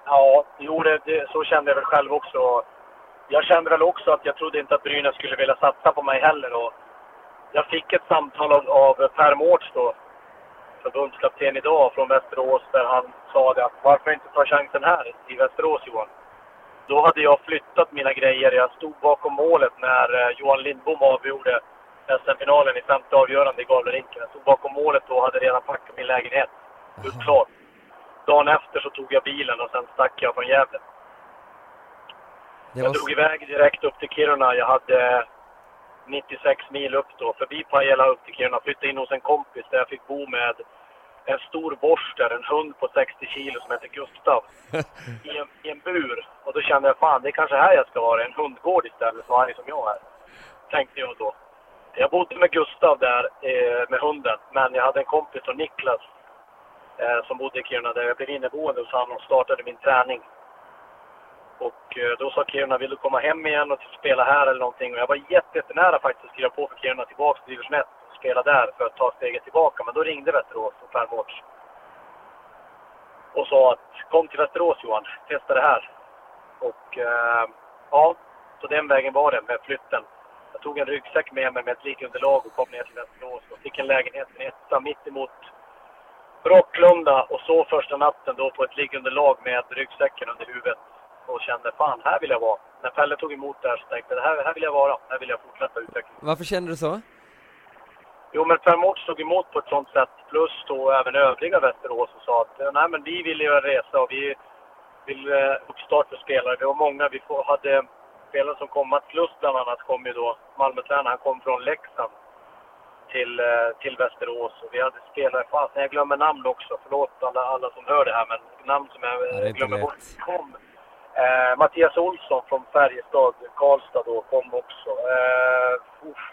Ja, jo, det, det, så kände jag väl själv också. Jag kände väl också att jag trodde inte att Brynäs skulle vilja satsa på mig heller. Och jag fick ett samtal av, av Per Mårts då, förbundskapten idag från Västerås, där han sa det att varför inte ta chansen här i Västerås Johan? Då hade jag flyttat mina grejer. Jag stod bakom målet när eh, Johan Lindbom avgjorde SM-finalen i femte avgörande i Gavlerinken. Jag stod bakom målet då och hade redan packat min lägenhet. Gjort klart. Dagen efter så tog jag bilen och sen stack jag från Gävle. Jag drog iväg direkt upp till Kiruna. Jag hade 96 mil upp då, förbi Pajala upp till Kiruna. Flyttade in hos en kompis där jag fick bo med en stor borster, en hund på 60 kilo som heter Gustav, *laughs* i en, i en bur. Och då kände jag, fan det är kanske här jag ska vara, en hundgård istället, så arg som jag är. Tänkte jag då. jag bodde med Gustav där eh, med hunden, men jag hade en kompis från Niklas eh, som bodde i Kiruna där jag blev inneboende hos honom och startade min träning. Och eh, då sa Kiruna, vill du komma hem igen och spela här eller någonting? Och jag var jättenära faktiskt att skriva på för Kiruna tillbaka till division 1 och spela där för att ta steget tillbaka. Men då ringde Västerås och Per Mårts och sa att kom till Västerås Johan, testa det här. Och eh, ja, så den vägen var det med flytten. Jag tog en ryggsäck med mig med ett liggunderlag och kom ner till Västerås och fick en lägenhet, en etta mitt emot Rocklunda och så första natten då på ett liggunderlag med ryggsäcken under huvudet och kände fan, här vill jag vara. När Pelle tog emot det här så tänkte jag, här, här vill jag vara, här vill jag fortsätta utveckla. Varför kände du så? Jo, men Per Mårts tog emot på ett sånt sätt, plus då även övriga Västerås och sa att nej men vi vill göra resa och vi vill eh, uppstart för spelare. Det var många, vi får, hade spelare som kom, Mats Lust bland annat kom ju då, Malmötränaren, han kom från Leksand till, eh, till Västerås. Och vi hade spelare, fasen jag glömmer namn också, förlåt alla, alla som hör det här, men namn som jag glömmer bort kom. Eh, Mattias Olsson från Färjestad, Karlstad då, kom också. Eh, uff.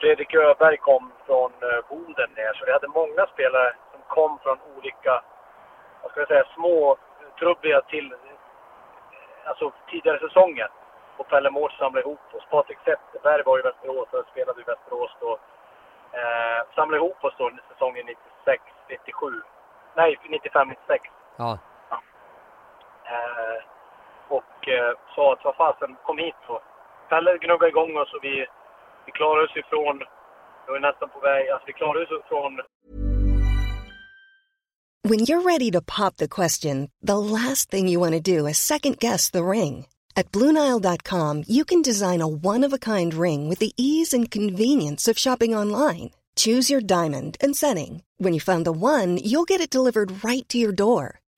Fredrik Öberg kom från eh, Boden ner, så vi hade många spelare som kom från olika, vad ska jag säga, små trubbiga till, alltså tidigare säsonger. Och Pelle Mårts samlade ihop oss. Patrik Zetterberg var i Västerås och spelade i Västerås då. Eh, samlade ihop oss då säsongen 96, 97. Nej, 95, 96. Ja. Eh, och eh, sa att vad fasen, kom hit då. Pelle gnuggade igång oss och vi, vi klarade oss ifrån, vi var nästan på väg, alltså vi klarade oss ifrån When you're ready to pop the question, the last thing you want to do is second guess the ring. At Bluenile.com, you can design a one of a kind ring with the ease and convenience of shopping online. Choose your diamond and setting. When you find the one, you'll get it delivered right to your door.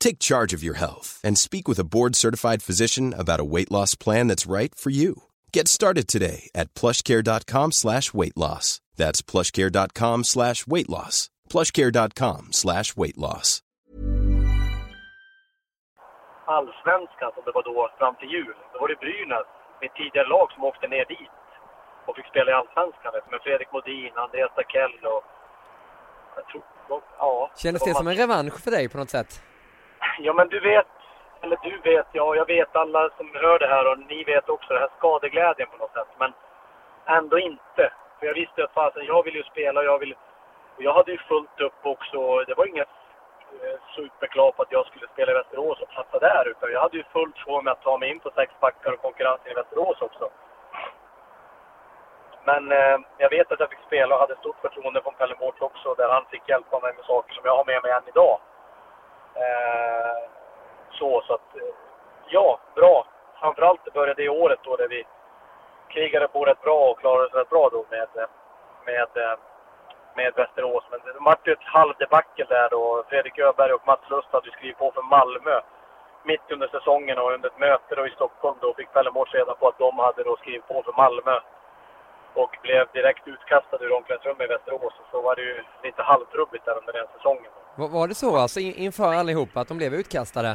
Take charge of your health and speak with a board-certified physician about a weight loss plan that's right for you. Get started today at plushcare.com slash weight loss. That's plushcare.com slash weight loss. plushcare.com slash weight loss. allsvenskan som det var då fram till jul. Då var det Brynäs, mitt tidigare lag, som åkte ner dit och fick spela i allsvenskan du, med Fredrik Modin, Andreas Dackell och... Jag tror... Ja. Kändes var det som en revansch för dig på något sätt? Ja, men du vet, eller du vet, ja, jag vet alla som hör det här och ni vet också det här skadeglädjen på något sätt. Men ändå inte. För jag visste att fasen, jag vill ju spela och jag vill... Och jag hade ju fullt upp också. Det var inget eh, superklart på att jag skulle spela i Västerås och platsa där. Utan jag hade ju fullt sjå med att ta mig in på sex backar och konkurrensen i Västerås också. Men eh, jag vet att jag fick spela och hade stort förtroende från Pelle Mårts också. Där han fick hjälpa mig med saker som jag har med mig än idag. Eh, så, så att, eh, ja, bra. Framförallt började det året då där vi krigade på rätt bra och klarade oss rätt bra då med, eh, med, eh, med Västerås. Men det vart ju ett halvdebacle där då. Fredrik Öberg och Mats Lust hade ju skrivit på för Malmö mitt under säsongen och under ett möte då i Stockholm då fick Pelle Mårts reda på att de hade då skrivit på för Malmö och blev direkt utkastade ur omklädningsrummet i Västerås. Och så var det ju lite halvtrubbigt där under den säsongen. Var, var det så alltså inför allihopa att de blev utkastade?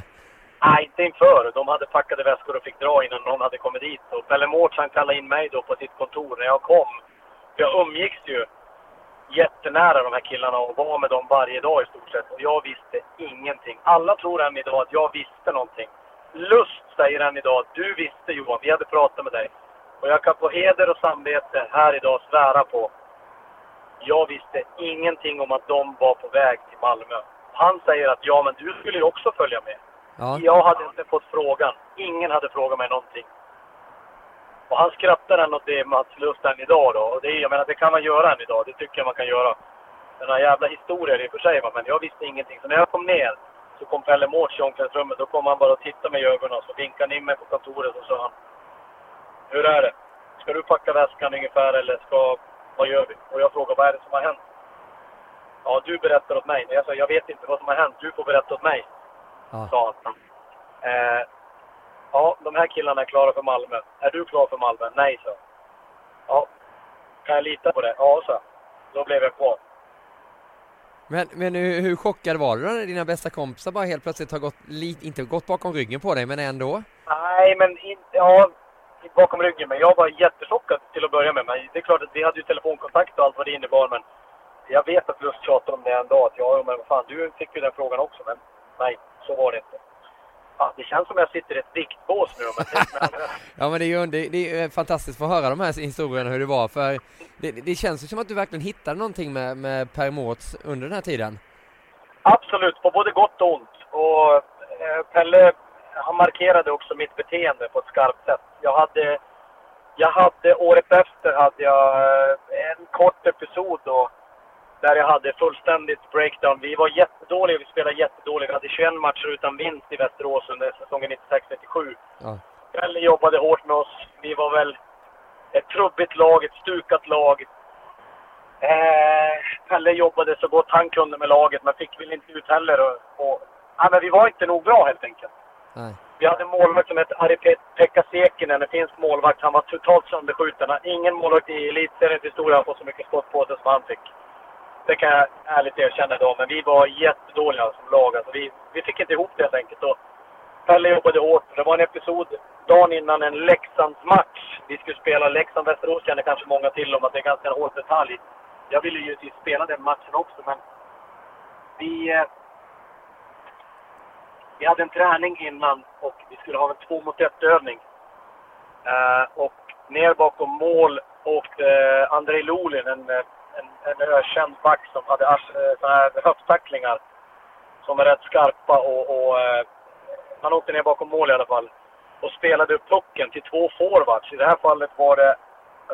Nej, inte inför. De hade packade väskor och fick dra innan någon hade kommit dit. Och Pelle Mårts kallade in mig då på sitt kontor när jag kom. Jag umgicks ju jättenära de här killarna och var med dem varje dag i stort sett. Och jag visste ingenting. Alla tror än idag att jag visste någonting. Lust säger än idag att du visste Johan, vi hade pratat med dig. Och jag kan på heder och samvete här idag svära på. Jag visste ingenting om att de var på väg till Malmö. Han säger att ja, men du skulle ju också följa med. Ja. Jag hade inte fått frågan. Ingen hade frågat mig någonting. Och han skrattar åt det Mats Lust än idag då. Och det, är- jag menar, det kan man göra än idag. Det tycker jag man kan göra. Den här jävla historien i och för sig va, men jag visste ingenting. Så när jag kom ner så kom Pelle Mårts i omklädningsrummet. Då kom han bara och tittade mig i ögonen och så vinkade han in mig på kontoret och sa han. Hur är det? Ska du packa väskan ungefär eller ska vad gör vi? Och jag frågade, vad är det som har hänt? Ja, du berättar åt mig. Jag sa, jag vet inte vad som har hänt. Du får berätta åt mig. Ja. Sa han. Eh, ja, de här killarna är klara för Malmö. Är du klar för Malmö? Nej, så. Ja. Kan jag lita på det? Ja, så. Då blev jag kvar. Men, men hur, hur chockad var du när dina bästa kompisar bara helt plötsligt har gått, lite, inte gått bakom ryggen på dig, men ändå? Nej, men inte, ja, bakom ryggen. Men jag var jättechockad till att börja med. Men det är klart att vi hade ju telefonkontakt och allt vad det innebar. Men jag vet att Lust tjatade om det en dag. Att ja, men vad fan, du fick ju den frågan också. Men nej, så var det inte. Ja, det känns som jag sitter i ett viktbås nu. Men *laughs* ja men det är ju det, det är fantastiskt att få höra de här historierna hur det var för det, det känns ju som att du verkligen hittade någonting med, med Per Mårts under den här tiden. Absolut, på både gott och ont. Och eh, Pelle, han markerade också mitt beteende på ett skarpt sätt. Jag hade, jag hade året efter hade jag eh, en kort episod då där jag hade fullständigt breakdown. Vi var jättedåliga, vi spelade jättedåligt. Vi hade 21 matcher utan vinst i Västerås under säsongen 96-97. Ja. Pelle jobbade hårt med oss. Vi var väl ett trubbigt lag, ett stukat lag. Eh, Pelle jobbade så gott han kunde med laget, men fick väl inte ut heller. Och, och, ja, men vi var inte nog bra helt enkelt. Nej. Vi hade en målvakt som hette Ari-Pekka Sekinen, en finsk målvakt. Han var totalt sönderskjuten. Ingen målvakt i elitseriens historia har fått så mycket skott på sig som han fick. Det kan jag ärligt erkänna idag. men vi var jättedåliga som lag. Alltså vi, vi fick inte ihop det helt enkelt. Och Pelle jobbade hårt. Det var en episod dagen innan en Leksandsmatch. Vi skulle spela Leksand-Västerås känner kanske många till om att det är ganska hård detalj. Jag ville ju spela den matchen också, men vi, eh, vi hade en träning innan och vi skulle ha en två mot ett övning. Eh, och ner bakom mål åkte eh, Andrei Lulin, en, en, en ökänd back som hade eh, såna här höfttacklingar som var rätt skarpa och, och eh, han åkte ner bakom mål i alla fall och spelade upp pucken till två forwards. I det här fallet var det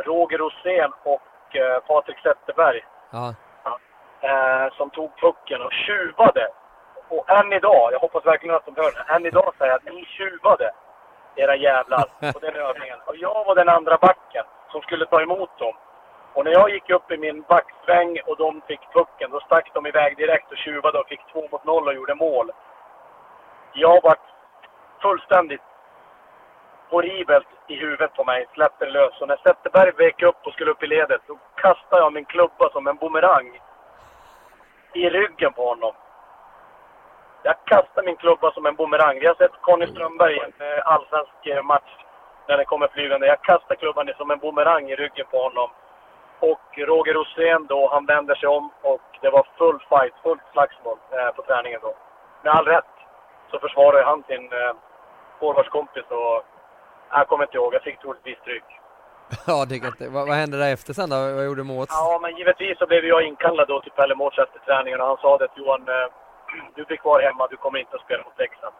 Roger Rosén och eh, Patrik Zetterberg Ja. eh, som tog pucken och tjuvade. Och än idag, jag hoppas verkligen att de hör det, än idag säger jag att ni tjuvade, era jävlar, på den *laughs* övningen. Och jag var den andra backen som skulle ta emot dem. Och när jag gick upp i min backsväng och de fick pucken, då stack de iväg direkt och tjuvade och fick två mot noll och gjorde mål. Jag var fullständigt horribelt i huvudet på mig, släppte lös. Och när Zetterberg vek upp och skulle upp i ledet, då kastade jag min klubba som en bumerang i ryggen på honom. Jag kastade min klubba som en bumerang. Vi har sett Conny Strömberg i en eh, allsvensk eh, match när den kommer flygande. Jag kastade klubban som en bumerang i ryggen på honom. Och Roger Rosén då, han vänder sig om och det var full fight, fullt slagsmål eh, på träningen då. Med all rätt så försvarade han sin eh, forwardskompis och jag kommer inte ihåg, jag fick troligtvis stryk. Ja, det kan inte. Vad, vad hände där efter sen då? Vad gjorde Mårts? Ja, men givetvis så blev jag inkallad då till Pelle Mårts efter träningen och han sa det att Johan, eh, du blir kvar hemma, du kommer inte att spela mot Leksand.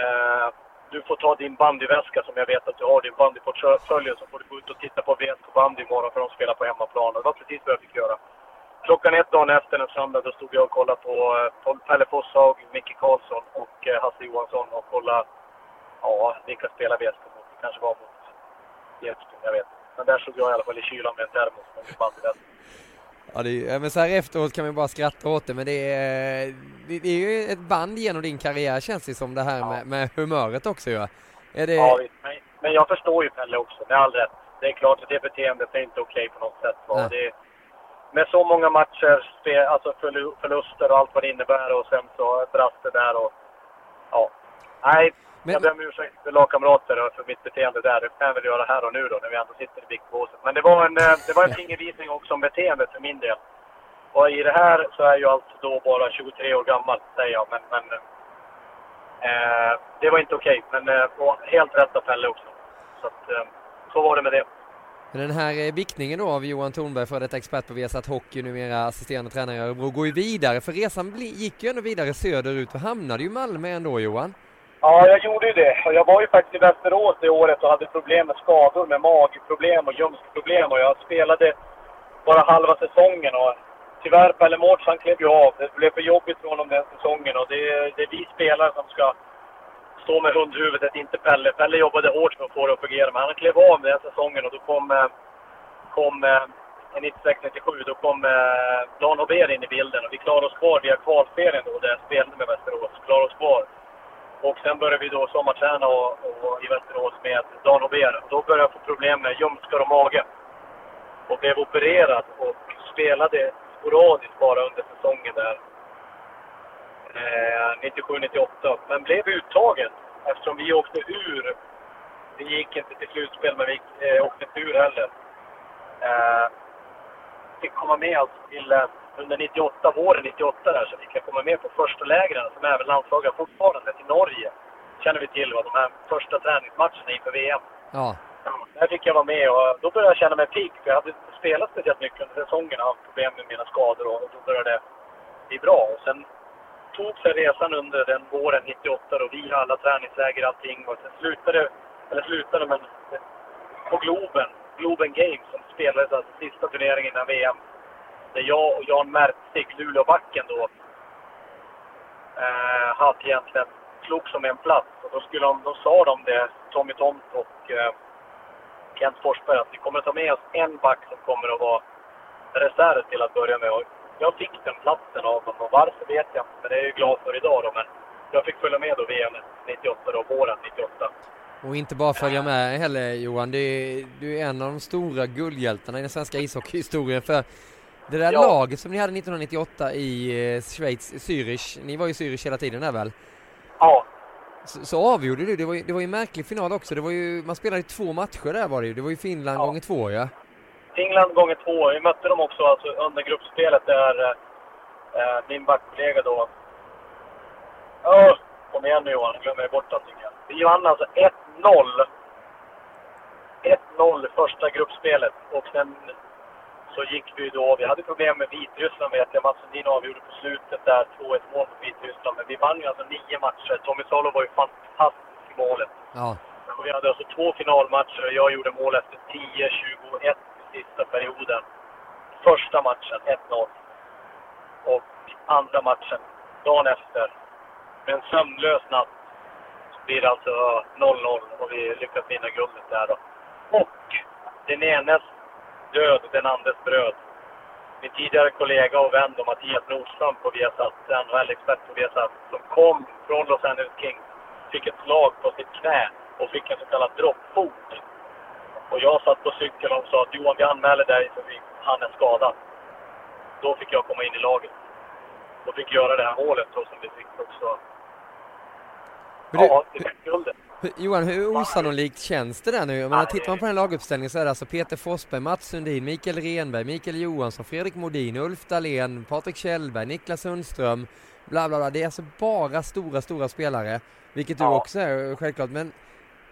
Eh, du får ta din bandyväska som jag vet att du har, din bandyportfölj, så får du gå ut och titta på VSK bandy imorgon för de spelar på hemmaplan. Och det var precis vad jag fick göra. Klockan ett dagen efter den söndag, då stod jag och kollade på, eh, Pelle Fosshag, Micke Karlsson och eh, Hasse Johansson och kollade, ja, vilka spelar VSK mot? Det kanske var mot Edsbyn, jag vet inte. Men där stod jag i alla fall i kylan med en termos med min bandyväska. Ja, det är, ja, men så här efteråt kan man bara skratta åt det, men det är, det, är ju ett band genom din karriär känns det som det här Ja. med, med humöret också ju. Är det... Ja. Men, men jag förstår ju Pelle också, med all rätt. Det är klart att det beteendet är inte okej på något sätt. va. Det, med så många matcher, alltså förlu- förluster och allt vad det innebär och sen så brast det där och... Ja. Nej, Men- jag ber om ursäkt för lagkamrater och för mitt beteende där. Det kan jag väl göra här och nu då, när vi ändå sitter i viktbåset. Men det var en, eh, det var en fingervisning också om beteendet för min del. Och i det här så är jag alltså då bara 23 år gammal, säger jag. Men, men eh, det var inte okej. Men eh, helt rätt av Pelle också. Så att, eh, så var det med det. Den här eh, viktningen då av Johan Thornberg, för detta expert på Viasat Hockey, numera assisterande tränare i Örebro, går ju vidare. För resan gick ju ändå vidare söderut och hamnade ju i Malmö ändå Johan. Ja, jag gjorde ju det. Och jag var ju faktiskt i Västerås det året och hade problem med skador, med magproblem och ljumskproblem. Och jag spelade bara halva säsongen. Och tyvärr, Pelle Mårts, han klev ju av. Det blev för jobbigt för honom den säsongen. Och det, det är vi spelare som ska stå med hundhuvudet, inte Pelle. Pelle jobbade hårt för att få det att fungera, men han klev av den säsongen och då kom, eh, kom eh, 96-97, då kom eh, Dan Hober in i bilden och vi klarade oss kvar via kvalserien då, där jag spelade med Västerås. Klarade oss kvar. Och sen började vi då sommarträna och, och, i Västerås med Dan Hober. Då började jag få problem med ljumskar och mage. Och blev opererad och spelade sporadiskt bara under säsongen där. Eh, 97-98. Men blev uttagen eftersom vi åkte ur. Vi gick inte till slutspel, men vi eh, åkte inte ur heller. Eh, fick komma med alltså till eh, under 98, våren 98 där, så fick jag komma med på första lägren som även landslaget fortfarande till Norge. Känner vi till, va? de här första träningsmatcherna inför VM. Ja. Där fick jag vara med och då började jag känna mig pigg. För jag hade inte spelat speciellt mycket under säsongen och haft problem med mina skador och då började det bli bra. Och sen tog sig resan under den våren 98 och vi alla träningsläger allting. Och sen slutade, eller slutade men på Globen, Globen Games som spelades alltså sista turneringen innan VM när jag och Jan Mertzig, Luleåbacken då, eh, hade egentligen slogs om en plats. Och då, skulle de, då sa de det, Tommy Tomt och eh, Kent Forsberg, att vi kommer att ta med oss en back som kommer att vara reserv till att börja med. Och jag fick den platsen av dem och varför vet jag inte, men det är jag ju glad för idag då. Men jag fick följa med då VM 98 då, våren 98. Och inte bara följa med heller Johan, du är, du är en av de stora guldhjältarna i den svenska ishockeyhistorien för det där Ja. laget som ni hade 1998 i eh, Schweiz, Zürich, ni var ju i Zürich hela tiden där väl? Ja, Så, så avgjorde du, det var, ju, det var ju en märklig final också, det var ju, man spelade ju två matcher där var det ju, det var ju Finland Ja. gånger två ja. Finland gånger två. Vi mötte dem också alltså, under gruppspelet där eh, min backkollega då... Åh, kom igen nu Johan, glömmer jag bort allting. Vi vann alltså 1-0. 1-0 första gruppspelet och sen så gick vi då, vi hade problem med Vitryssland vet jag, Mats Sundin avgjorde på slutet där 2-1 mål på Vitryssland. Men vi vann ju alltså nio matcher. Tommy Salo var ju fantastisk i målet. Ja, Och vi hade alltså två finalmatcher och jag gjorde mål efter 10-21 i sista perioden. Första matchen 1-0. Och andra matchen dagen efter, med en sömnlös natt, så blir det alltså 0-0 och vi lyckas vinna guldet där då. Och den enes död, den andres bröd. Min tidigare kollega och vän då, Mattias Nordström på Viasat, NHL-expert på Viasat, som kom från Los Angeles Kings, fick ett slag på sitt knä och fick en så kallad droppfot. Och jag satt på cykeln och sa att Johan, vi anmäler dig för vi, han är skadad. Då fick jag komma in i laget. Då fick göra det här målet då som vi fick också. Men ja, det fick guldet. Johan, hur osannolikt känns det där nu? Jag menar, tittar man på den laguppställningen så är det alltså Peter Forsberg, Mats Sundin, Mikael Renberg, Mikael Johansson, Fredrik Modin, Ulf Dahlén, Patrik Kjellberg, Niklas Sundström, bla bla bla. Det är alltså bara stora, stora spelare, vilket du Ja. också är självklart. Men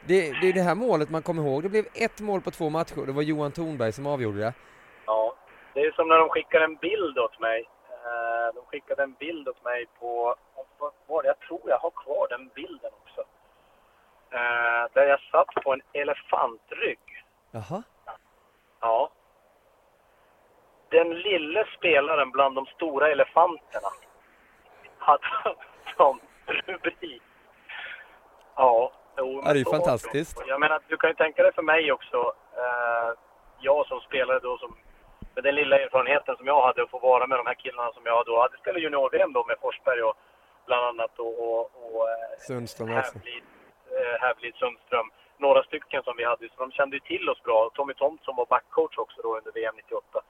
det, det är det här målet man kommer ihåg. Det blev ett mål på två matcher. Det var Johan Thornberg som avgjorde det. Ja, det är som när de skickar en bild åt mig. Eh, De skickade en bild åt mig på, vad var det? Jag tror jag har kvar den bilden också. Eh, Där jag satt på en elefantrygg. Jaha. Ja. Den lille spelaren bland de stora elefanterna hade *laughs* som rubrik. Ja, jo, det är ju fantastiskt. Jag menar, du kan ju tänka dig för mig också. Eh, jag som spelare då som med den lilla erfarenheten som jag hade att få vara med de här killarna som jag då hade spelat junior-VM då med Forsberg och bland annat och, och, och eh, Sundström också. Hävlid, Eh, Hävelid, Hävlid Sundström. Några stycken som vi hade, så de kände ju till oss bra. Tommy Thompson var backcoach också då under VM 98.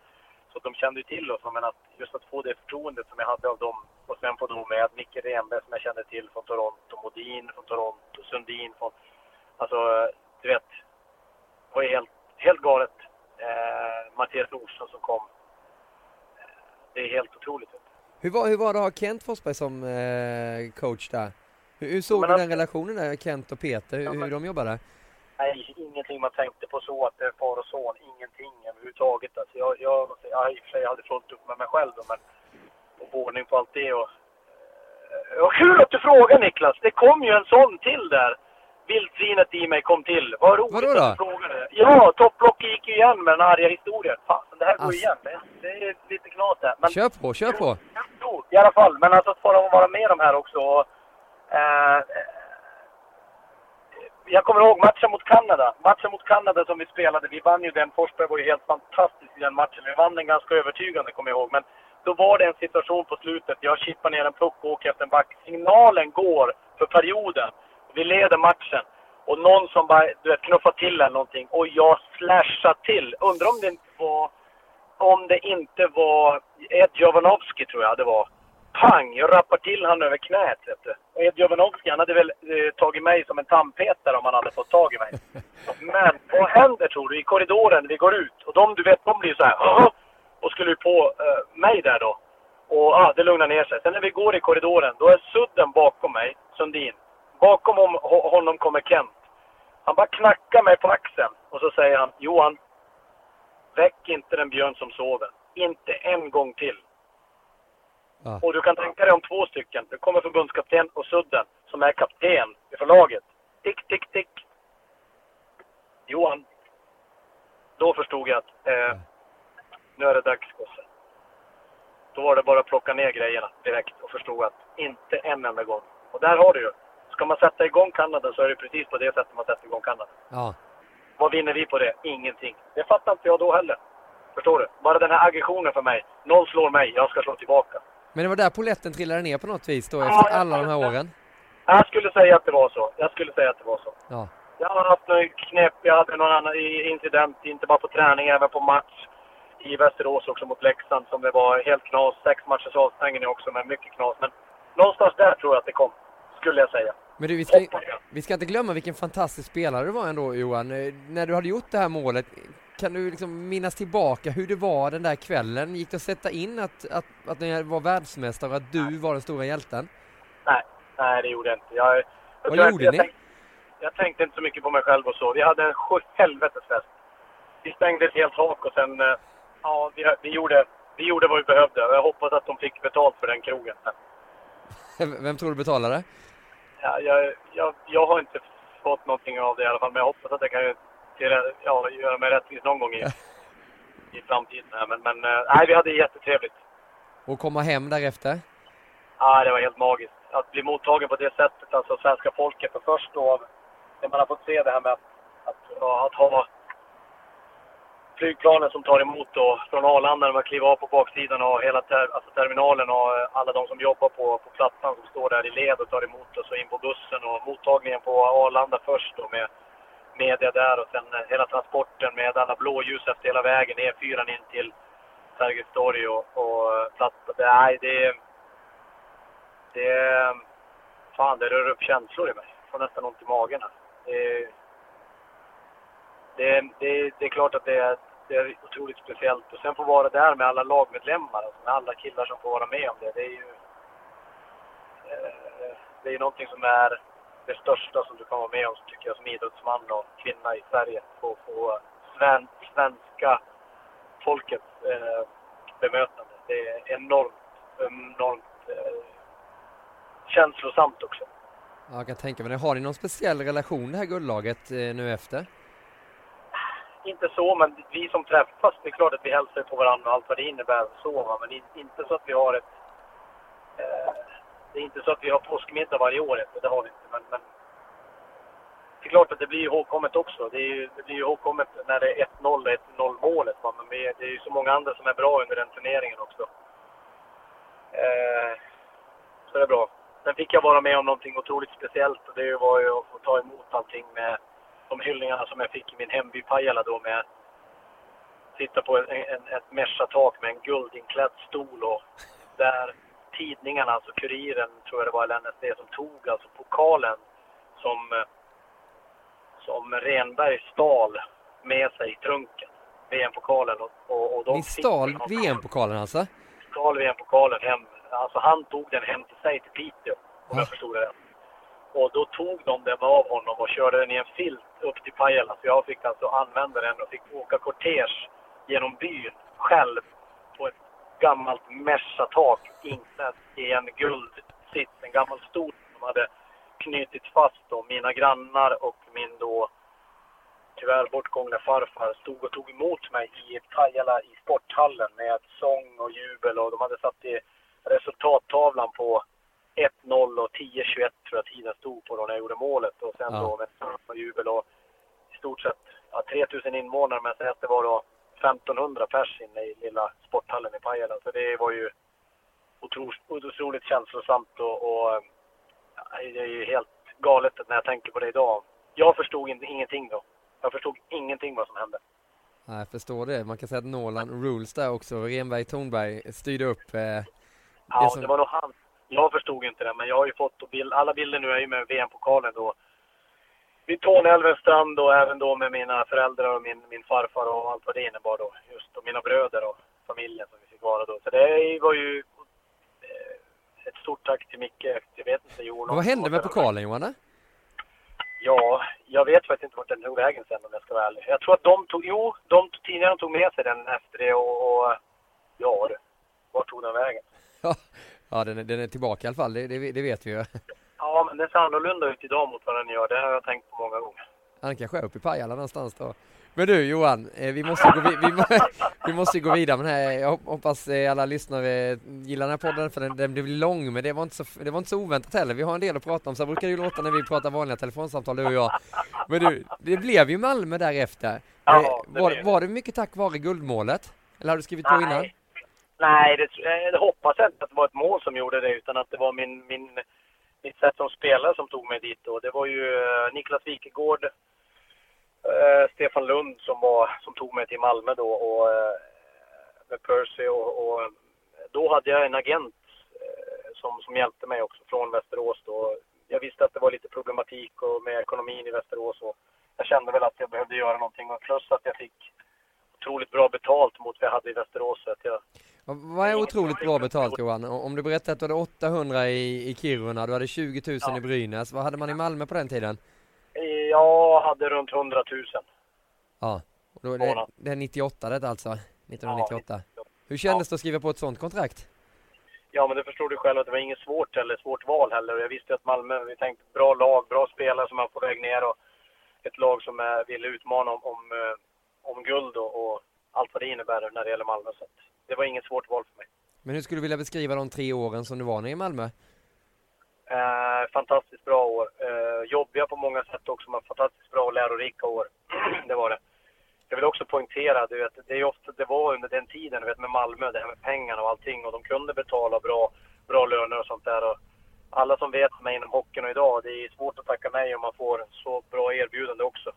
Så de kände ju till oss. Men att just att få det förtroendet som jag hade av dem och sen få då med Micke Renberg som jag kände till från Toronto, Modin från Toronto, Sundin från... Alltså, du vet. Det var ju helt, helt galet. Eh, Mattias Nordström som kom. Eh, det är helt otroligt. Hur var, hur var det att ha Kent Forsberg som eh, coach där? Hur, hur såg Men du att- den relationen där, Kent och Peter, hur, Ja, men- hur de jobbade? Nej, ingenting man tänkte på så att det är far och son. Ingenting överhuvudtaget. Alltså jag, jag, jag i och för sig hade fullt upp med mig själv då, men och ordning på allt det och... eh, Och kul att du frågar Niklas! Det kom ju en sån till där. Vildsvinet i mig kom till. Vad roligt Vadå då? att du frågade. Ja, topplocket gick ju igen med den arga historien. Fan, det här går Alltså. igen. Det, det är lite knas där. Men Kör på, kör på! Jo, i alla fall. Men alltså att få vara med de här också. och, Eh, jag kommer ihåg matchen mot Kanada. Matchen mot Kanada som vi spelade, vi vann ju den. Forsberg var ju helt fantastisk i den matchen. Vi vann den ganska övertygande, kommer jag ihåg. Men då var det en situation på slutet. Jag chippar ner en puck och åker efter en back. Signalen går för perioden. Vi leder matchen. Och någon som bara, du vet, knuffar till eller någonting. Och jag slashar till. Undrar om det inte var... Om det inte var Ed Jovanovski, tror jag det var pang! Jag rappar till han över knät. Vet du. Och Ed Jovanovski, han hade väl eh, tagit mig som en tandpetare om han hade fått tag i mig. *laughs* Men vad händer tror du i korridoren? Vi går ut och de, du vet, de blir så här Åh! och skulle på eh, mig där då. Och ah, det lugnar ner sig. Sen när vi går i korridoren, då är Sudden bakom mig, Sundin. Bakom hom, honom kommer Kent. Han bara knackar mig på axeln och så säger han Johan, väck inte den björn som sover. Inte en gång till. Ja. Och du kan tänka dig om två stycken. Det kommer förbundskapten och Sudden, som är kapten i förlaget. Tick, tick, tick. Johan. Då förstod jag att eh, ja. nu är det dags, gosse. Då var det bara att plocka ner grejerna direkt och förstod att inte en enda gång. Och där har du ju. Ska man sätta igång Kanada så är det precis på det sättet man sätter igång Kanada. Ja. Vad vinner vi på det? Ingenting. Det fattar inte jag då heller. Förstår du? Bara den här aggressionen för mig. Någon slår mig, jag ska slå tillbaka. Men det var där poletten trillade ner på något vis då efter ja, alla de här åren? Jag skulle säga att det var så. Jag skulle säga att det var så. Ja. Jag har haft någon knäpp, jag hade någon annan incident, inte bara på träning, även på match i Västerås också mot Leksand som det var helt knas. Sex matchers avstängning också med mycket knas. Men någonstans där tror jag att det kom, skulle jag säga. Men du, vi ska, vi ska inte glömma vilken fantastisk spelare du var ändå Johan. Eh, när du hade gjort det här målet, kan du liksom minnas tillbaka hur det var den där kvällen? Gick det att sätta in att, att, att ni var världsmästare och att du var den stora hjälten? Nej, nej det gjorde jag inte. Jag, Vad jag, gjorde jag, ni? Jag tänkte, jag tänkte inte så mycket på mig själv och så. Vi hade en helvetes fest. Vi stängde ett helt tak och sen, eh, ja, vi, vi, gjorde, vi gjorde vad vi behövde. Jag hoppas att de fick betalt för den krogen. *laughs* Vem tror du betalade? Ja, jag, jag, jag har inte fått någonting av det i alla fall, men jag hoppas att jag kan till, ja, göra mig rättvis någon gång i, i framtiden. Men, men eh, nej, vi hade jättetrevligt. Och komma hem därefter? Ja, det var helt magiskt. Att bli mottagen på det sättet, alltså svenska folket. För först då, när man har fått se det här med att, att, att ha flygplanen som tar emot då, från Arlanda när man kliver av på baksidan och hela ter, alltså terminalen och eh, alla de som jobbar på, på plattan som står där i led och tar emot oss och in på bussen och mottagningen på Arlanda först då med media där och sen eh, hela transporten med alla blåljus efter hela vägen, E4 in till Sergels torg och, och eh, plats. Nej, det... Det... Fan, det rör upp känslor i mig. Jag får nästan ont i magen. Det, det, det, det är klart att det är, det är otroligt speciellt. Och sen få vara där med alla lagmedlemmar, alltså med alla killar som får vara med om det. Det är ju... Eh, det är någonting som är det största som du kan vara med om, tycker jag, som idrottsman och kvinna i Sverige. Få, få sven, svenska folkets eh, bemötande. Det är enormt, enormt eh, känslosamt också. Ja, jag kan tänka mig Har ni någon speciell relation det här guldlaget eh, nu efter? Inte så, men vi som träffas, det är klart att vi hälsar på varandra och allt vad det innebär. Så, men inte så att vi har ett eh, det är inte så att vi har påskmiddag varje år, det har vi inte. Men, men det är klart att det blir ihågkommet också. Det, är ju, det blir ihågkommet när det är 1-0 och 1-0 målet. Men det är ju så många andra som är bra under den turneringen också. Eh, så det är bra. Sen fick jag vara med om någonting otroligt speciellt och det var ju att få ta emot allting med de hyllningarna som jag fick i min hemby Pajala då med sitta på en, en, ett meschatak med en guldinklädd stol och där tidningarna, alltså Kuriren tror jag det var, eller NSD, som tog alltså pokalen som, som Renberg stal med sig i trunken. VM-pokalen och, och, och de Ni stal VM-pokalen alltså? Stal VM-pokalen hem. Alltså han tog den hem till sig till Piteå, om ja. jag förstod det rätt. Och då tog de den av honom och körde den i en filt upp till Pajala. Så jag fick alltså använda den och fick åka kortege genom byn själv gammalt Merca-tak inklädd i en guldsits, en gammal stol som hade knutit fast då. Mina grannar och min då tyvärr bortgångna farfar stod och tog emot mig i Pajala i sporthallen med sång och jubel och de hade satt i resultattavlan på 1-0 och 10-21 tror jag tiden stod på då när jag gjorde målet. Och sen Ja. då med och jubel och i stort sett ja, 3000 invånare men att det var då 1500 pers inne i lilla sporthallen i Pajala. Så det var ju otro, otroligt känslosamt och, och det är ju helt galet när jag tänker på det idag. Jag förstod in, ingenting då. Jag förstod ingenting vad som hände. Ja, jag förstår det. Man kan säga att Norland Rules där också. Renberg Tornberg styrde upp. Eh, Ja, som- det var nog han. Jag förstod inte det, men jag har ju fått bild, alla bilder nu är ju med VM-pokalen då. Vid Torneälvens strand och även då med mina föräldrar och min, min farfar och allt vad det innebar då. Just och mina bröder och familjen som vi fick vara då. Så det var ju eh, ett stort tack till Micke. Jag vet inte, Jonas. vad hände med pokalen Johan? Ja, jag vet faktiskt inte vart den tog vägen sen om jag ska vara ärlig. Jag tror att de tog, jo, de tidningarna tog med sig den efter det och, och ja du, vart tog den vägen? *laughs* Ja, ja den, är, den är tillbaka i alla fall. Det, det, det vet vi ju. Ja, men den ser annorlunda ut idag mot vad den gör. Det har jag tänkt på många gånger. Han kanske är uppe i Pajala någonstans då. Men du Johan, eh, vi måste gå, vi, vi, *laughs* vi måste gå vidare med den här. Jag hop- hoppas eh, alla lyssnare gillar den här podden för den, den blev lång men det var, inte så, det var inte så oväntat heller. Vi har en del att prata om, så brukar det ju låta när vi pratar vanliga telefonsamtal du och jag. Men du, det blev ju Malmö därefter. Ja, Eh, det var, det. var det mycket tack vare guldmålet? Eller har du skrivit på innan? Nej, Nej det, det hoppas jag inte att det var ett mål som gjorde det utan att det var min, min, mitt sätt som spelare som tog mig dit då. Det var ju eh, Niklas Wikegård, eh, Stefan Lund som, var, som tog mig till Malmö då och eh, med Percy och, och då hade jag en agent eh, som, som hjälpte mig också från Västerås då. Jag visste att det var lite problematik och med ekonomin i Västerås och jag kände väl att jag behövde göra någonting och plus att jag fick otroligt bra betalt mot vad jag hade i Västerås. Så att jag, vad är otroligt bra betalt Johan? Om du berättar att du hade 800 i, i Kiruna, du hade 20 000 Ja. i Brynäs. Vad hade man i Malmö på den tiden? jag hade runt 100 000. Ja, och då är det, det är 98 det alltså, 1998. Ja, Hur kändes det att skriva på ett sånt kontrakt? Ja, men det förstår du själv att det var inget svårt eller svårt val heller. Jag visste att Malmö, vi tänkte bra lag, bra spelare som är på väg ner och ett lag som är, vill utmana om, om, eh, om guld och, och allt vad det innebär när det gäller Malmö. Så det var inget svårt val för mig. Men hur skulle du vilja beskriva de tre åren som du var nere i Malmö? Eh, fantastiskt bra år. Eh, jobbiga på många sätt också, men fantastiskt bra och lärorika år. *clears throat* det var det. Jag vill också poängtera, du vet, det är ofta det var under den tiden, du vet med Malmö, det här med pengarna och allting och de kunde betala bra, bra löner och sånt där. Och alla som vet mig inom hockeyn och idag, det är svårt att tacka nej om man får så bra erbjudande också.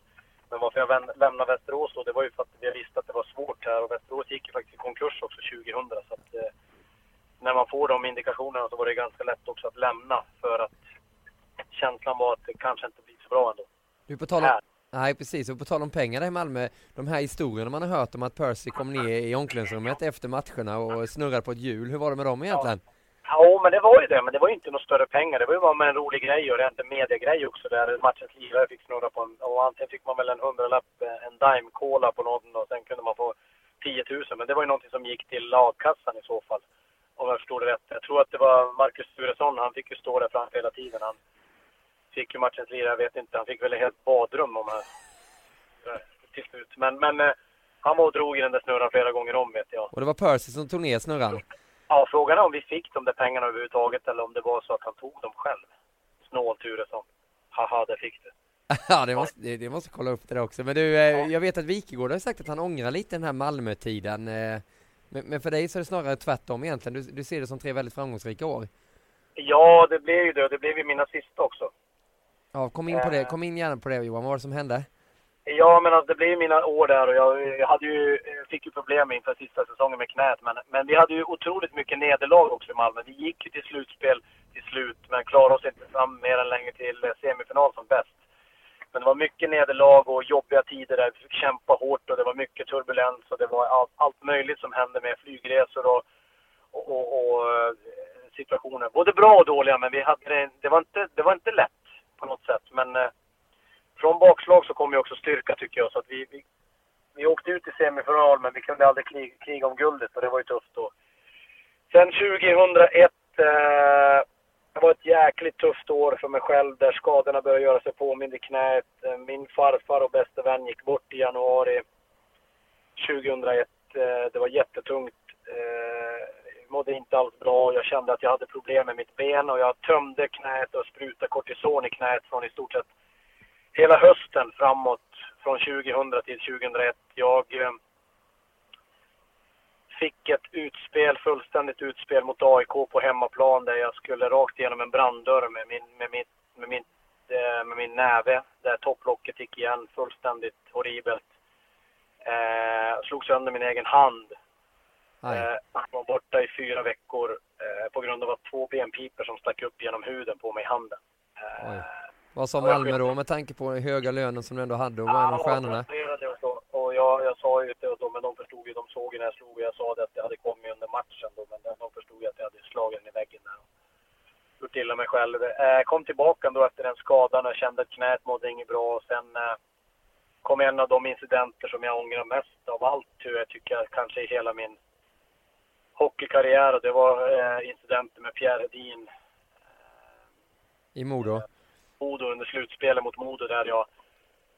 Men varför jag lämnade Västerås då, det var ju för att jag visste att det var svårt här och Västerås gick ju faktiskt i konkurs också 2000. Så att, eh, när man får de indikationerna så var det ganska lätt också att lämna för att känslan var att det kanske inte blir så bra ändå. Du på tal om, nej precis, och på tal om pengar där i Malmö, de här historierna man har hört om att Percy kom ner i omklädningsrummet efter matcherna och snurrade på ett hjul, hur var det med dem egentligen? Ja, men det var ju det. Men det var ju inte några större pengar. Det var ju bara med en rolig grej och rent en mediegrej också där matchens lirare fick snurra på en... Och antingen fick man väl en hundralapp, eh, en dime cola på någon och sen kunde man få 10 000. Men det var ju någonting som gick till lagkassan i så fall. Om jag förstod det rätt. Jag tror att det var Marcus Sturesson, han fick ju stå där framför hela tiden. Han fick ju matchens lirare, jag vet inte, han fick väl ett helt badrum om eh, Till slut. Men, men eh, han var och drog i den där snurran flera gånger om vet jag. Och det var Percy som tog ner snurran? Ja, frågan är om vi fick de där pengarna överhuvudtaget eller om det var så att han tog dem själv. Snål Turesson. Haha, det fick du. *laughs* Ja, det måste, det, det måste kolla upp det där också. Men du, eh, jag vet att Wikegård har sagt att han ångrar lite den här Malmö-tiden. Eh, men, men för dig så är det snarare tvärtom egentligen. Du, du ser det som tre väldigt framgångsrika år. Ja, det blev ju det. Det blev ju mina sista också. Ja, kom in på det. Kom in gärna på det Johan. Vad var det som hände? Ja, men alltså, det blev mina år där och jag, jag hade ju, jag fick ju problem inför sista säsongen med knät. Men, men vi hade ju otroligt mycket nederlag också i Malmö. Vi gick ju till slutspel till slut, men klarade oss inte fram mer än länge till eh, semifinal som bäst. Men det var mycket nederlag och jobbiga tider där. Vi fick kämpa hårt och det var mycket turbulens och det var allt, allt möjligt som hände med flygresor och, och, och, och eh, situationer. Både bra och dåliga, men vi hade det, det, var inte, det var inte lätt på något sätt. Men eh, från bakslag så kom ju också styrka tycker jag. Så att vi, vi, vi åkte ut i semifinal men vi kunde aldrig kriga, kriga om guldet och det var ju tufft då. Sen 2001, eh, det var ett jäkligt tufft år för mig själv där skadorna började göra sig påminda i knät. Eh, min farfar och bäste vän gick bort i januari 2001. Eh, det var jättetungt. Eh, mådde inte alls bra. Jag kände att jag hade problem med mitt ben och jag tömde knät och sprutade kortison i knät från i stort sett hela hösten framåt från 2000 till 2001. Jag eh, fick ett utspel, fullständigt utspel mot AIK på hemmaplan där jag skulle rakt igenom en branddörr med min, med min, med min, eh, med min näve där topplocket gick igen fullständigt horribelt. Eh, slog sönder min egen hand. Eh, var borta i fyra veckor eh, på grund av att två benpipor som stack upp genom huden på mig i handen. Eh, Vad sa Malmö då med tanke på den höga lönen som du ändå hade och var en av stjärnorna? Och jag, jag sa ju det men de förstod ju, de såg ju när jag slog jag sa det att det hade kommit under matchen då, men de förstod ju att jag hade slagit den i väggen där. Och gjort illa mig själv. Eh, kom tillbaka då efter den skadan och kände att knät mådde inget bra och sen eh, kom en av de incidenter som jag ångrar mest av allt, hur jag tycker kanske i hela min hockeykarriär och det var eh, incidenter med Pierre Hedin. I Modo? Modo under slutspelet mot Modo där jag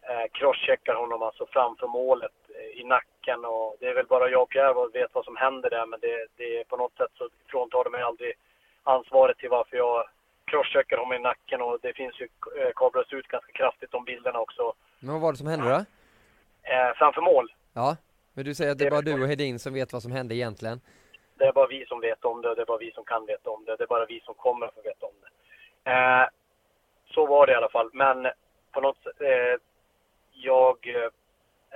eh, crosscheckar honom alltså framför målet eh, i nacken och det är väl bara jag och Pierre vet vad som händer där men det, det på något sätt så fråntar det mig aldrig ansvaret till varför jag crosscheckar honom i nacken och det finns ju eh, kablas ut ganska kraftigt de bilderna också. Men vad var det som hände då? Eh, framför mål. Ja, men du säger att det är bara du och Hedin som vet vad som hände egentligen? Det är bara vi som vet om det och det är bara vi som kan veta om det. Det är bara vi som kommer att få veta om det. Eh, så var det i alla fall. Men på något eh, jag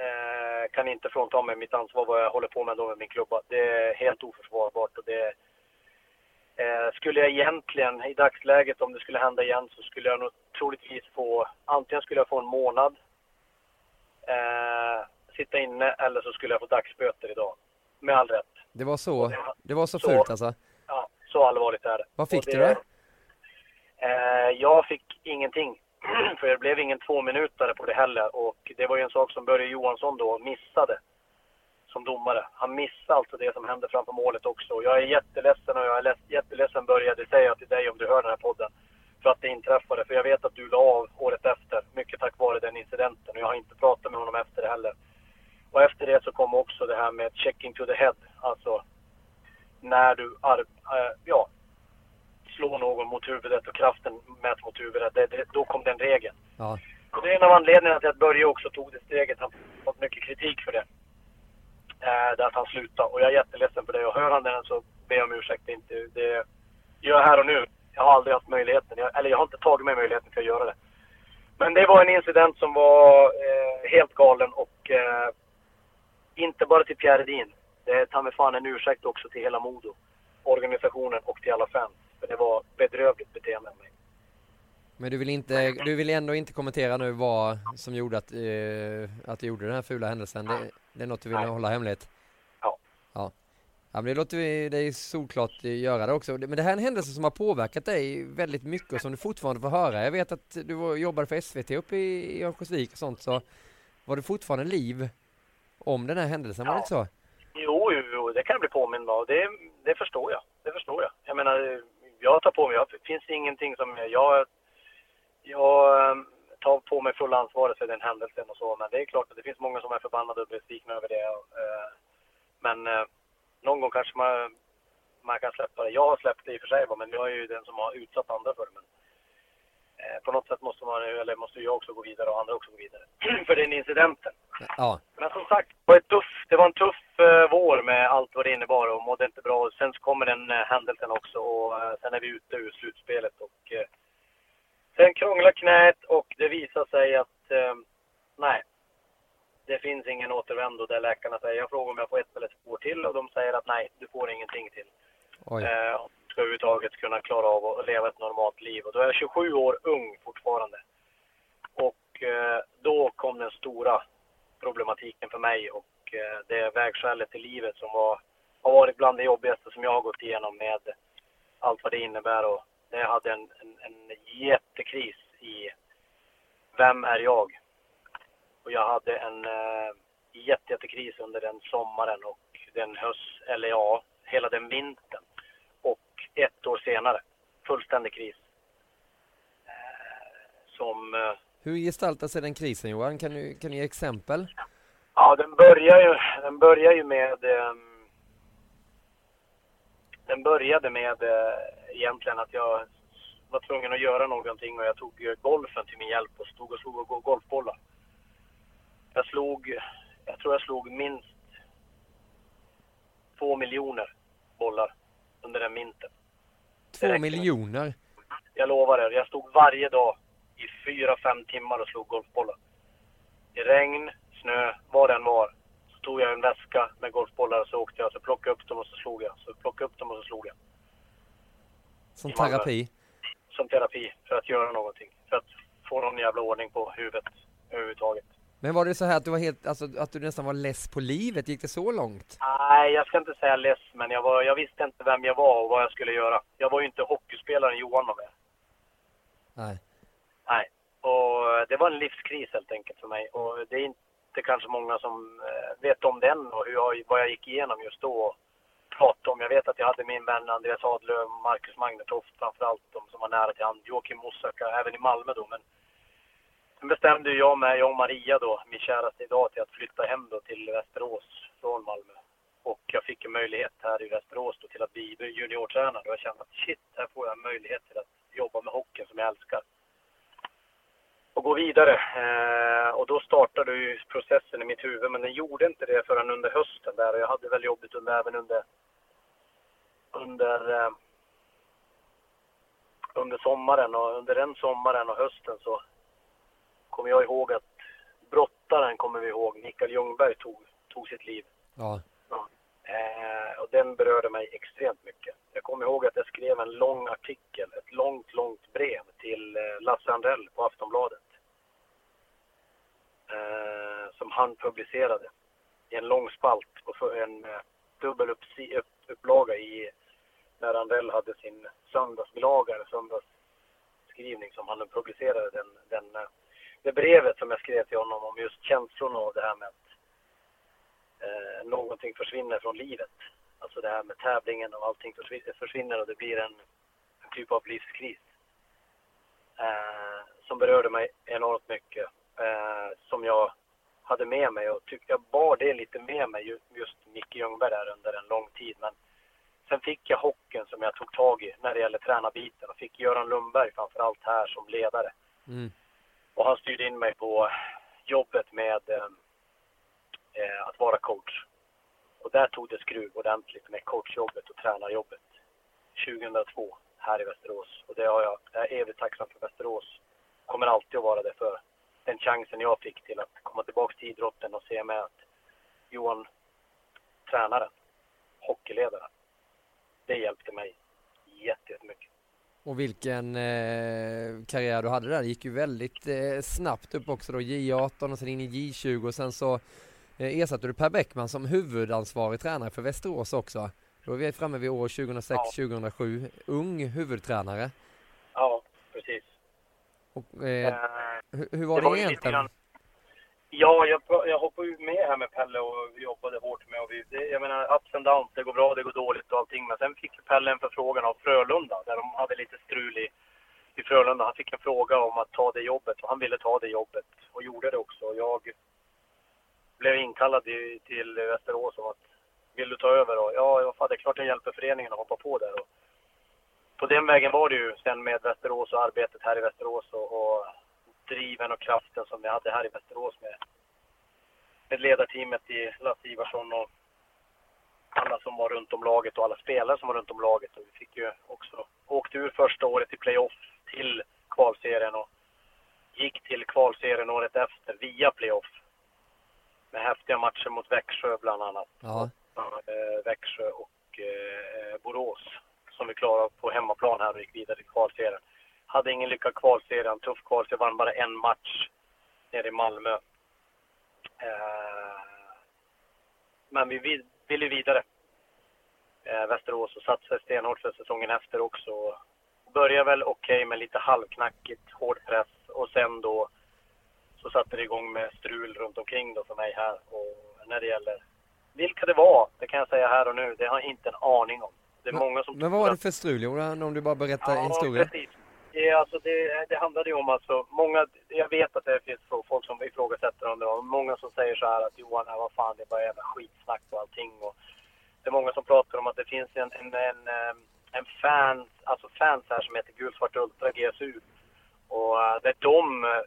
eh, kan inte frånta mig mitt ansvar vad jag håller på med då med min klubba. Det är helt oförsvarbart och det eh, skulle jag egentligen i dagsläget om det skulle hända igen så skulle jag nog troligtvis få antingen skulle jag få en månad eh, sitta inne eller så skulle jag få dagsböter idag. Med all rätt. Det var så, det var så, så fult alltså? Ja, så allvarligt är det. Vad fick det, du då? Eh, jag fick ingenting. *clears throat* För det blev ingen två minuter på det heller. Och det var ju en sak som Börje Johansson då missade som domare. Han missade alltså det som hände framför målet också. Jag är jätteledsen och jag är jätteledsen Börje, det säger jag till dig om du hör den här podden. För att det inträffade. För jag vet att du la av året efter. Mycket tack vare den incidenten. Och jag har inte pratat med honom efter det heller. Och efter det så kom också det här med checking to the head. Alltså när du äh, ja, slår någon mot huvudet och kraften mäts mot huvudet. Det, det, då kom den regeln. Ja. Och det är en av anledningarna till att Börje också tog det steget. Han har fått mycket kritik för det. Äh, där att han slutade. Och jag är jätteledsen för det. Och hör han den så ber jag om ursäkt. Det, inte, det gör jag här och nu. Jag har aldrig haft möjligheten. Jag, eller jag har inte tagit mig möjligheten för att göra det. Men det var en incident som var eh, helt galen och eh, inte bara till Pierre Edin. Det är ta mig fan en ursäkt också till hela Modo, organisationen och till alla fans. För det var bedrövligt beteende av mig. Men du vill, inte, du vill ändå inte kommentera nu vad som gjorde att, eh, att du gjorde den här fula händelsen? Det, det är något du vill Nej. hålla hemligt? Ja. Ja. Ja, men det låter vi dig solklart göra det också. Men det här är en händelse som har påverkat dig väldigt mycket och som du fortfarande får höra. Jag vet att du jobbade för SVT uppe i Örnsköldsvik och sånt så var det fortfarande liv om den här händelsen, ja. var det inte så? Jo, jo, jo, det kan jag bli påmind om. Det, det förstår jag. Det förstår jag. Jag menar, jag tar på mig, det finns ingenting som jag... Jag ehm, tar på mig fulla ansvaret för den händelsen och så, men det är klart att det finns många som är förbannade och besvikna över det. Eh, men eh, någon gång kanske man, man kan släppa det. Jag har släppt det i och för sig, men jag är ju den som har utsatt andra för det. Eh, på något sätt måste man, eller måste jag också gå vidare och andra också gå vidare. *clears throat* för den incidenten. Ja. Men som sagt, det var, ett tuff, det var en tuff uh, vår med allt vad det innebar och mådde inte bra. Sen så kommer den uh, händelsen också och uh, sen är vi ute ur slutspelet och sen krånglar knät och det visar sig att nej, det finns ingen återvändo där läkarna säger, jag frågar om jag får ett eller två år till och de säger att nej, du får ingenting till. Oj ska överhuvudtaget kunna klara av att leva ett normalt liv. Och då är jag 27 år ung fortfarande. Och eh, då kom den stora problematiken för mig och eh, det vägskälet i livet som var, har varit bland det jobbigaste som jag har gått igenom med allt vad det innebär. Och jag hade en, en, en jättekris i vem är jag? Och jag hade en eh, jättejättekris under den sommaren och den höst, eller ja, hela den vintern ett år senare. Fullständig kris. Eh, som... Eh, Hur gestaltar sig den krisen Johan? Kan du, kan du ge exempel? Ja, den börjar ju, den börjar ju med... Um, den började med eh, egentligen att jag var tvungen att göra någonting och jag tog golfen till min hjälp och stod och slog och golfbollar. Jag slog, jag tror jag slog minst två miljoner bollar under den vintern. Två miljoner? Jag lovar er, jag stod varje dag i fyra, fem timmar och slog golfbollar. I regn, snö, vad den var, så tog jag en väska med golfbollar och så åkte jag, så plockade upp dem och så slog jag. Så plockade upp dem och så slog jag. Som terapi? Som terapi, för att göra någonting. För att få någon jävla ordning på huvudet överhuvudtaget. Men var det så här att du var helt, alltså att du nästan var less på livet? Gick det så långt? Nej, jag ska inte säga less, men jag, var, jag visste inte vem jag var och vad jag skulle göra. Jag var ju inte hockeyspelaren Johan var med. Nej. Nej. Och det var en livskris helt enkelt för mig. Och det är inte kanske många som eh, vet om den och hur jag, vad jag gick igenom just då. Och om. Jag vet att jag hade min vän Andreas Adlöv, Marcus Magnetoft framförallt, de som var nära till hand. Joakim Mosaka, även i Malmö då. Men Sen bestämde jag mig, jag och Maria då, min käraste idag, till att flytta hem då till Västerås från Malmö. Och jag fick en möjlighet här i Västerås då till att bli juniortränare och jag kände att shit, här får jag en möjlighet till att jobba med hockeyn som jag älskar. Och gå vidare. Eh, och då startade ju processen i mitt huvud, men den gjorde inte det förrän under hösten där. Och jag hade väl jobbigt under, även under, under, eh, under sommaren. Och under den sommaren och hösten så kommer jag ihåg att brottaren, kommer vi ihåg, Mikael Ljungberg tog, tog sitt liv. Ja. ja. Eh, och den berörde mig extremt mycket. Jag kommer ihåg att jag skrev en lång artikel, ett långt, långt brev till eh, Lasse Andrell på Aftonbladet. Eh, som han publicerade i en lång spalt och en eh, dubbel upp, upp, upplaga i när Andrell hade sin söndagsbilaga, eller söndagsskrivning som han publicerade den, den eh, det brevet som jag skrev till honom om just känslorna och det här med att eh, någonting försvinner från livet. Alltså det här med tävlingen och allting försvinner och det blir en, en typ av livskris. Eh, som berörde mig enormt mycket. Eh, som jag hade med mig och tyckte jag bar det lite med mig just Micke Ljungberg där under en lång tid. Men sen fick jag hockeyn som jag tog tag i när det gäller tränarbiten och fick Göran Lundberg framförallt här som ledare. Mm. Och han styrde in mig på eh, jobbet med eh, eh, att vara coach. Och där tog det skruv ordentligt med coachjobbet och tränarjobbet. 2002 här i Västerås. Och det har jag, jag är evigt tacksam för Västerås. Kommer alltid att vara det för den chansen jag fick till att komma tillbaka till idrotten och se med att Johan, tränaren, hockeyledaren, det hjälpte mig jättemycket. Och vilken eh, karriär du hade där. Det gick ju väldigt eh, snabbt upp också då. J18 och sen in i J20 och sen så eh, ersatte du Per Bäckman som huvudansvarig tränare för Västerås också. Då är vi framme vid år 2006-2007. Ja. Ung huvudtränare. Ja, precis. Och, eh, hur, hur var det, det egentligen? Ja, jag, jag hoppade ju med här med Pelle och vi jobbade hårt med och vi, det, jag menar ups and downs, det går bra, det går dåligt och allting. Men sen fick Pelle en förfrågan av Frölunda där de hade lite strul i, i Frölunda. Han fick en fråga om att ta det jobbet och han ville ta det jobbet och gjorde det också. Jag blev inkallad i, till Västerås om att vill du ta över? Och, ja, fan, det är klart jag hjälper föreningen att hoppa på där. Och på den vägen var det ju sen med Västerås och arbetet här i Västerås och, och driven och kraften som vi hade här i Västerås med, med ledarteamet i Lasse Ivarsson och alla som var runt om laget och alla spelare som var runt om laget. Och vi fick ju också, åkte ur första året i playoff till kvalserien och gick till kvalserien året efter via playoff. Med häftiga matcher mot Växjö bland annat. Ja. Äh, Växjö och äh, Borås som vi klarade på hemmaplan här och gick vidare till kvalserien. Hade ingen lyckad kvalserie, en tuff kvalserie, vann bara en match nere i Malmö. Eh, men vi ville vidare. Eh, Västerås och satsade stenhårt för säsongen efter också. Började väl okej okay, med lite halvknackigt, hård press och sen då så satte det igång med strul runt omkring då för mig här. Och när det gäller vilka det var, det kan jag säga här och nu, det har jag inte en aning om. Det är men, många som... Men vad var det för strul Johan, om du bara berättar ja, historien? Precis det, alltså det, det handlade ju om alltså, många, jag vet att det finns folk som ifrågasätter honom och många som säger så här att Johan, vad fan det är bara jävla skitsnack och allting och det är många som pratar om att det finns en, en, en, eh, en fans, alltså fans här som heter Gulsvart Ultra GSU. Och eh, det är de eh,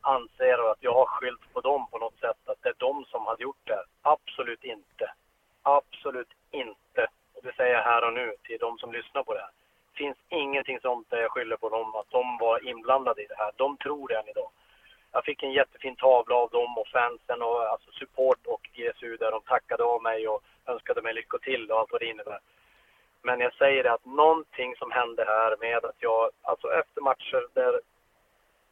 anser att jag har skylt på dem på något sätt, att det är de som har gjort det. Absolut inte. Absolut inte. Och det säger jag här och nu till de som lyssnar på det här. Det finns ingenting sånt där jag skyller på dem, att de var inblandade i det här. De tror det än idag. Jag fick en jättefin tavla av dem och fansen och alltså support och GSU där de tackade av mig och önskade mig lycka till och allt vad det innebär. Men jag säger det att någonting som hände här med att jag, alltså efter matcher där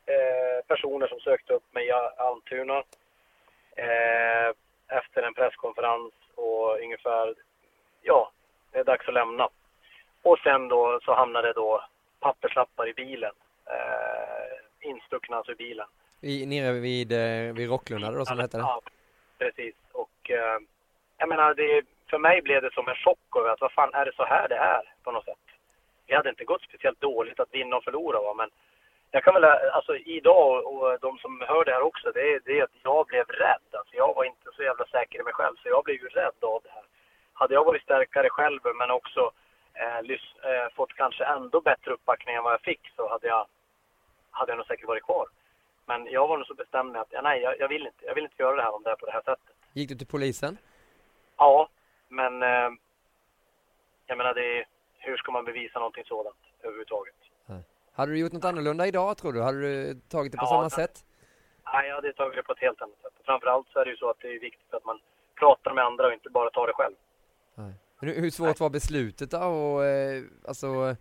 eh, personer som sökte upp mig i Almtuna eh, efter en presskonferens och ungefär, ja, det är dags att lämna. Och sen då så hamnade då papperslappar i bilen, eh, instuckna alltså i bilen. I, nere vid, eh, vid Rocklunda då som ja, det hette? Ja, precis. Och eh, jag menar, det, för mig blev det som en chock över att vad fan är det så här det är på något sätt. Det hade inte gått speciellt dåligt att vinna och förlora va? men jag kan väl, alltså idag och de som hör det här också, det är, det att jag blev rädd. Alltså jag var inte så jävla säker i mig själv, så jag blev ju rädd av det här. Hade jag varit starkare själv, men också eh, lys, eh, fått kanske ändå bättre uppbackning än vad jag fick, så hade jag, hade jag nog säkert varit kvar. Men jag var nog så bestämd med att, ja, nej, jag, jag, vill inte. Jag vill inte göra det här om det är på det här sättet. Gick du till polisen? Ja, men eh, jag menar, det, hur ska man bevisa någonting sådant överhuvudtaget? Hade du gjort något annorlunda idag tror du? Hade du tagit det på ja, samma sätt? Nej, jag hade tagit det på ett helt annat sätt. Framförallt så är det ju så att det är viktigt att man pratar med andra och inte bara tar det själv. Nej. Hur svårt var beslutet då och eh, alltså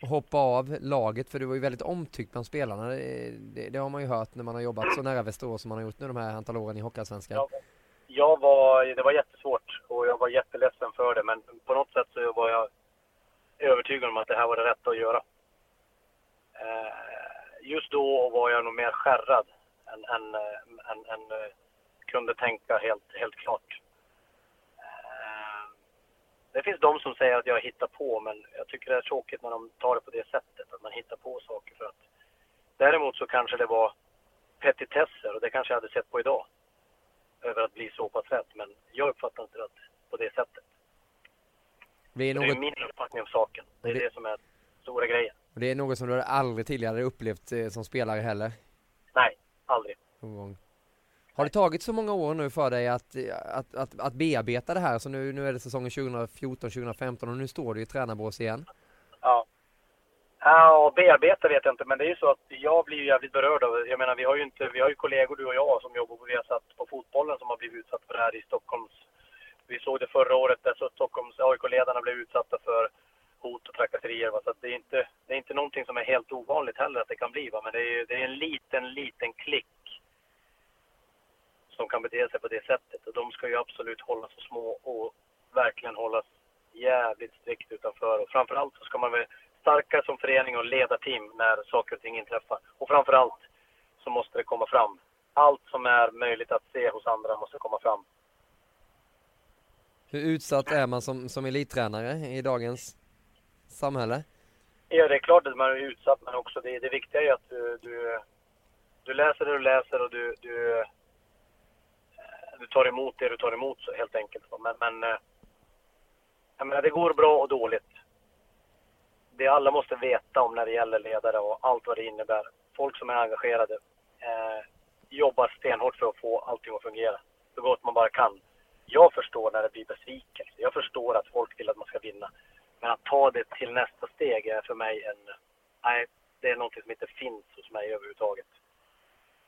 hoppa av laget? För du var ju väldigt omtyckt bland spelarna. Det, det, det, har man ju hört när man har jobbat så nära Västerås som man har gjort nu de här antal åren i Hockeyallsvenskan. Ja, jag var, det var jättesvårt och jag var jätteledsen för det men på något sätt så var jag övertygad om att det här var det rätta att göra. Eh, just då var jag nog mer skärrad än, än, eh, än, än eh, kunde tänka helt, helt klart. Det finns de som säger att jag hittar på, men jag tycker det är tråkigt när de tar det på det sättet, att man hittar på saker. för att Däremot så kanske det var petitesser och det kanske jag hade sett på idag. Över att bli så pass rätt, men jag uppfattar inte det på det sättet. Det är, något... det är min uppfattning om saken. Det är det, det som är stora grejen. Och det är något som du aldrig tidigare upplevt eh, som spelare heller? Nej, aldrig. Har det tagit så många år nu för dig att, att, att, att bearbeta det här? Så nu, nu är det säsongen 2014-2015 och nu står du i tränarbås igen. Ja. Ja, bearbeta vet jag inte, men det är ju så att jag blir ju jävligt berörd av Jag menar, vi har ju inte, vi har ju kollegor, du och jag, som jobbar på Viasat på fotbollen som har blivit utsatta för det här i Stockholms... Vi såg det förra året där Stockholms AIK-ledarna blev utsatta för hot och trakasserier. Va? Så det, är inte, det är inte någonting som är helt ovanligt heller att det kan bli. Va? Men det är, det är en liten, liten klick som kan bete sig på det sättet. Och de ska ju absolut hållas så små och verkligen hållas jävligt strikt utanför. Och framförallt så ska man vara starkare som förening och ledarteam när saker och ting inträffar. Och framförallt så måste det komma fram. Allt som är möjligt att se hos andra måste komma fram. Hur utsatt är man som, som elittränare i dagens samhälle? Ja, det är klart att man är utsatt, men också det, det viktiga är att du, du, du läser du läser och du, du, du tar emot det du tar emot så helt enkelt. Men, men eh, jag menar, det går bra och dåligt. Det alla måste veta om när det gäller ledare och allt vad det innebär. Folk som är engagerade eh, jobbar stenhårt för att få allting att fungera så gott man bara kan. Jag förstår när det blir besvikelse. Jag förstår att folk vill att man ska vinna. Men att ta det till nästa steg är för mig en... Nej, det är någonting som inte finns hos mig överhuvudtaget.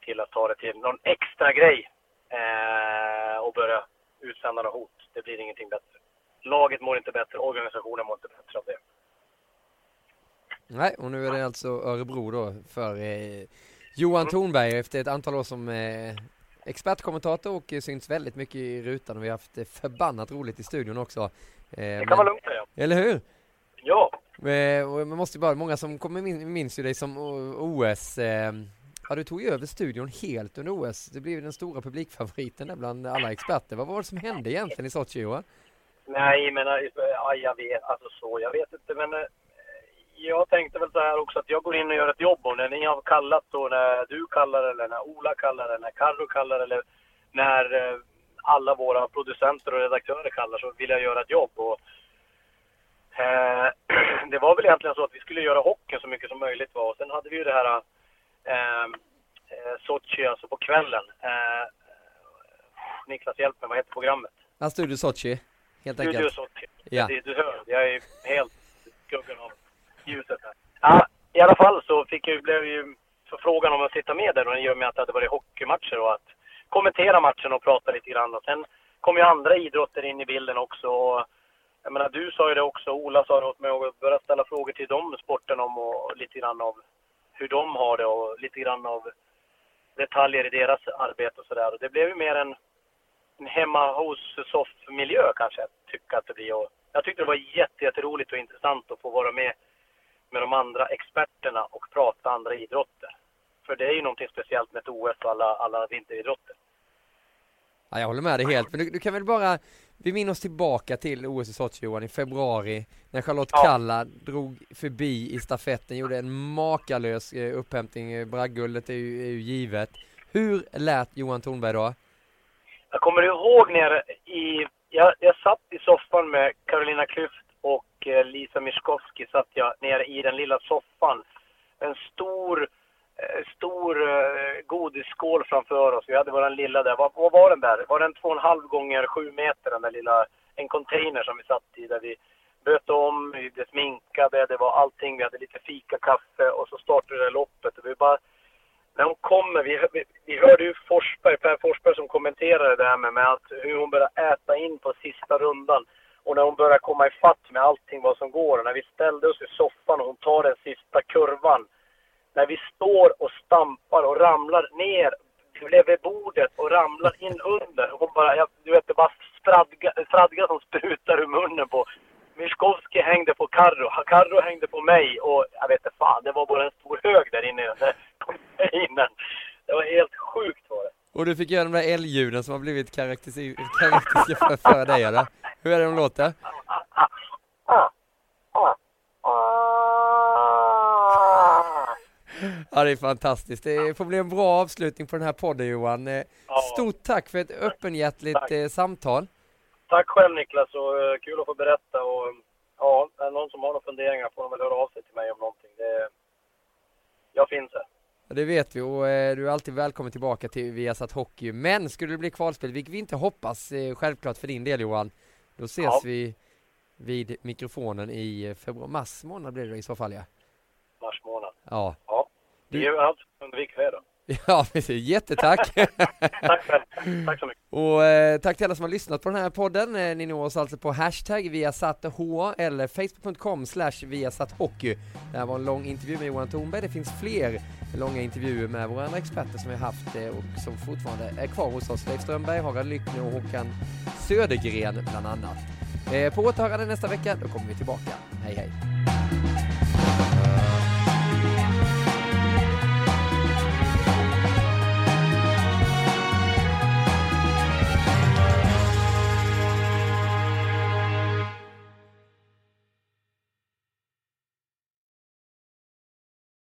Till att ta det till någon extra grej eh, och börja utsända något hot. Det blir ingenting bättre. Laget mår inte bättre, organisationen mår inte bättre av det. Nej, och nu är det alltså Örebro då för eh, Johan mm. Thornberg efter ett antal år som eh, expertkommentator och syns väldigt mycket i rutan och vi har haft förbannat roligt i studion också. Eh, det kan men, vara lugnt säga. Eller hur? Ja. Eh, och man måste bara, många som kommer minns ju dig som OS eh, Ja, du tog ju över studion helt under OS. Du blev den stora publikfavoriten där bland alla experter. Vad var det som hände egentligen i Sochi, Johan? Nej, men ja, jag vet, alltså så, jag vet inte, men eh, jag tänkte väl så här också att jag går in och gör ett jobb och när ni har kallat och när du kallar eller när Ola kallar eller när Carro kallar eller när eh, alla våra producenter och redaktörer kallar så vill jag göra ett jobb. Och, eh, *clears throat* det var väl egentligen så att vi skulle göra hockeyn så mycket som möjligt. Va? Och sen hade vi ju det här eh, eh Sochi, alltså på kvällen. Eh, Niklas, hjälp mig, vad heter programmet? Ja, Studio Sochi, helt enkelt. Studio Sochi. Ja. Du, du hör, jag är helt skuggan av ljuset här. Ja, I alla fall så fick jag, blev ju förfrågan om att sitta med där och i och med att det hade varit hockeymatcher och att kommentera matchen och prata lite grann. Och sen kom ju andra idrotter in i bilden också. Och jag menar, du sa ju det också, Ola sa det åt mig att börja ställa frågor till de sporterna om och lite grann av hur de har det och lite grann av detaljer i deras arbete och sådär. Det blev ju mer en, en hemma hos soffmiljö kanske, jag tycker att det blir. Och jag tyckte det var jätteroligt och intressant att få vara med med de andra experterna och prata andra idrotter. För det är ju någonting speciellt med ett OS och alla, alla vinteridrotter. Ja, jag håller med dig helt, men du, du kan väl bara, vi minns oss tillbaka till OS i Sochi Johan, i februari, när Charlotte ja. Kalla drog förbi i stafetten, gjorde en makalös eh, upphämtning, bragdguldet är ju, är ju givet. Hur lät Johan Thornberg då? Jag kommer ihåg nere i, jag, jag satt i soffan med Carolina Klüft och eh, Lisa Miskovsky satt jag nere i den lilla soffan. En stor Eh, Eh, stor eh, godisskål framför oss. Vi hade vår lilla där. Vad, vad var den där? Var den två och en halv gånger sju meter den där lilla, en container som vi satt i där vi böt om, vi blev sminkade, det var allting. Vi hade lite fika, kaffe och så startade det loppet. Och vi bara, när hon kommer, vi, vi, vi hörde ju Forsberg, Per Forsberg som kommenterade det här med, med att hur hon började äta in på sista rundan. Och när hon börjar komma ifatt med allting vad som går. Och när vi ställde oss i soffan och hon tar den sista kurvan när vi står och stampar och ramlar ner bredvid bordet och ramlar in under. Hon bara, jag, du vet, det bara stradga, stradga som sprutar ur munnen på. Myrskovski hängde på Karro, Karro hängde på mig och jag vet inte fan, det var bara en stor hög där inne i den där *laughs* containern. Det var helt sjukt var det. Och du fick göra de där älgljuden som har blivit karaktäristiska för, för dig eller? Hur är det de låter? Ja, det är fantastiskt. Det får bli en bra avslutning på den här podden Johan. Eh. Stort tack för ett öppenhjärtligt tack. Eh, samtal. Tack själv Niklas och uh, kul att få berätta och ja, är det någon som har några funderingar får de väl höra av sig till mig om någonting. Det, jag finns här. Det vet vi och eh, du är alltid välkommen tillbaka till Viasat Hockey. Men skulle det bli kvalspel, vilket vi inte hoppas eh, självklart för din del Johan, då ses ja. vi vid mikrofonen i februari, mars månad blir det i så fall ja. Mars månad. Ja. ja. Du gör allt undvik väder. *laughs* Ja, precis. Jättetack! *laughs* *laughs* tack själv. Tack så mycket. Och eh, tack till alla som har lyssnat på den här podden. Eh, ni når oss alltså på hashtag viasatth eller facebook.com slash viasathockey. Det här var en lång intervju med Johan Thornberg. Det finns fler långa intervjuer med våra andra experter som vi har haft eh, och som fortfarande är kvar hos oss. Leif Strömberg, Harald Lyckner och Håkan Södergren bland annat. Eh, på återhörande nästa vecka, då kommer vi tillbaka. Hej hej!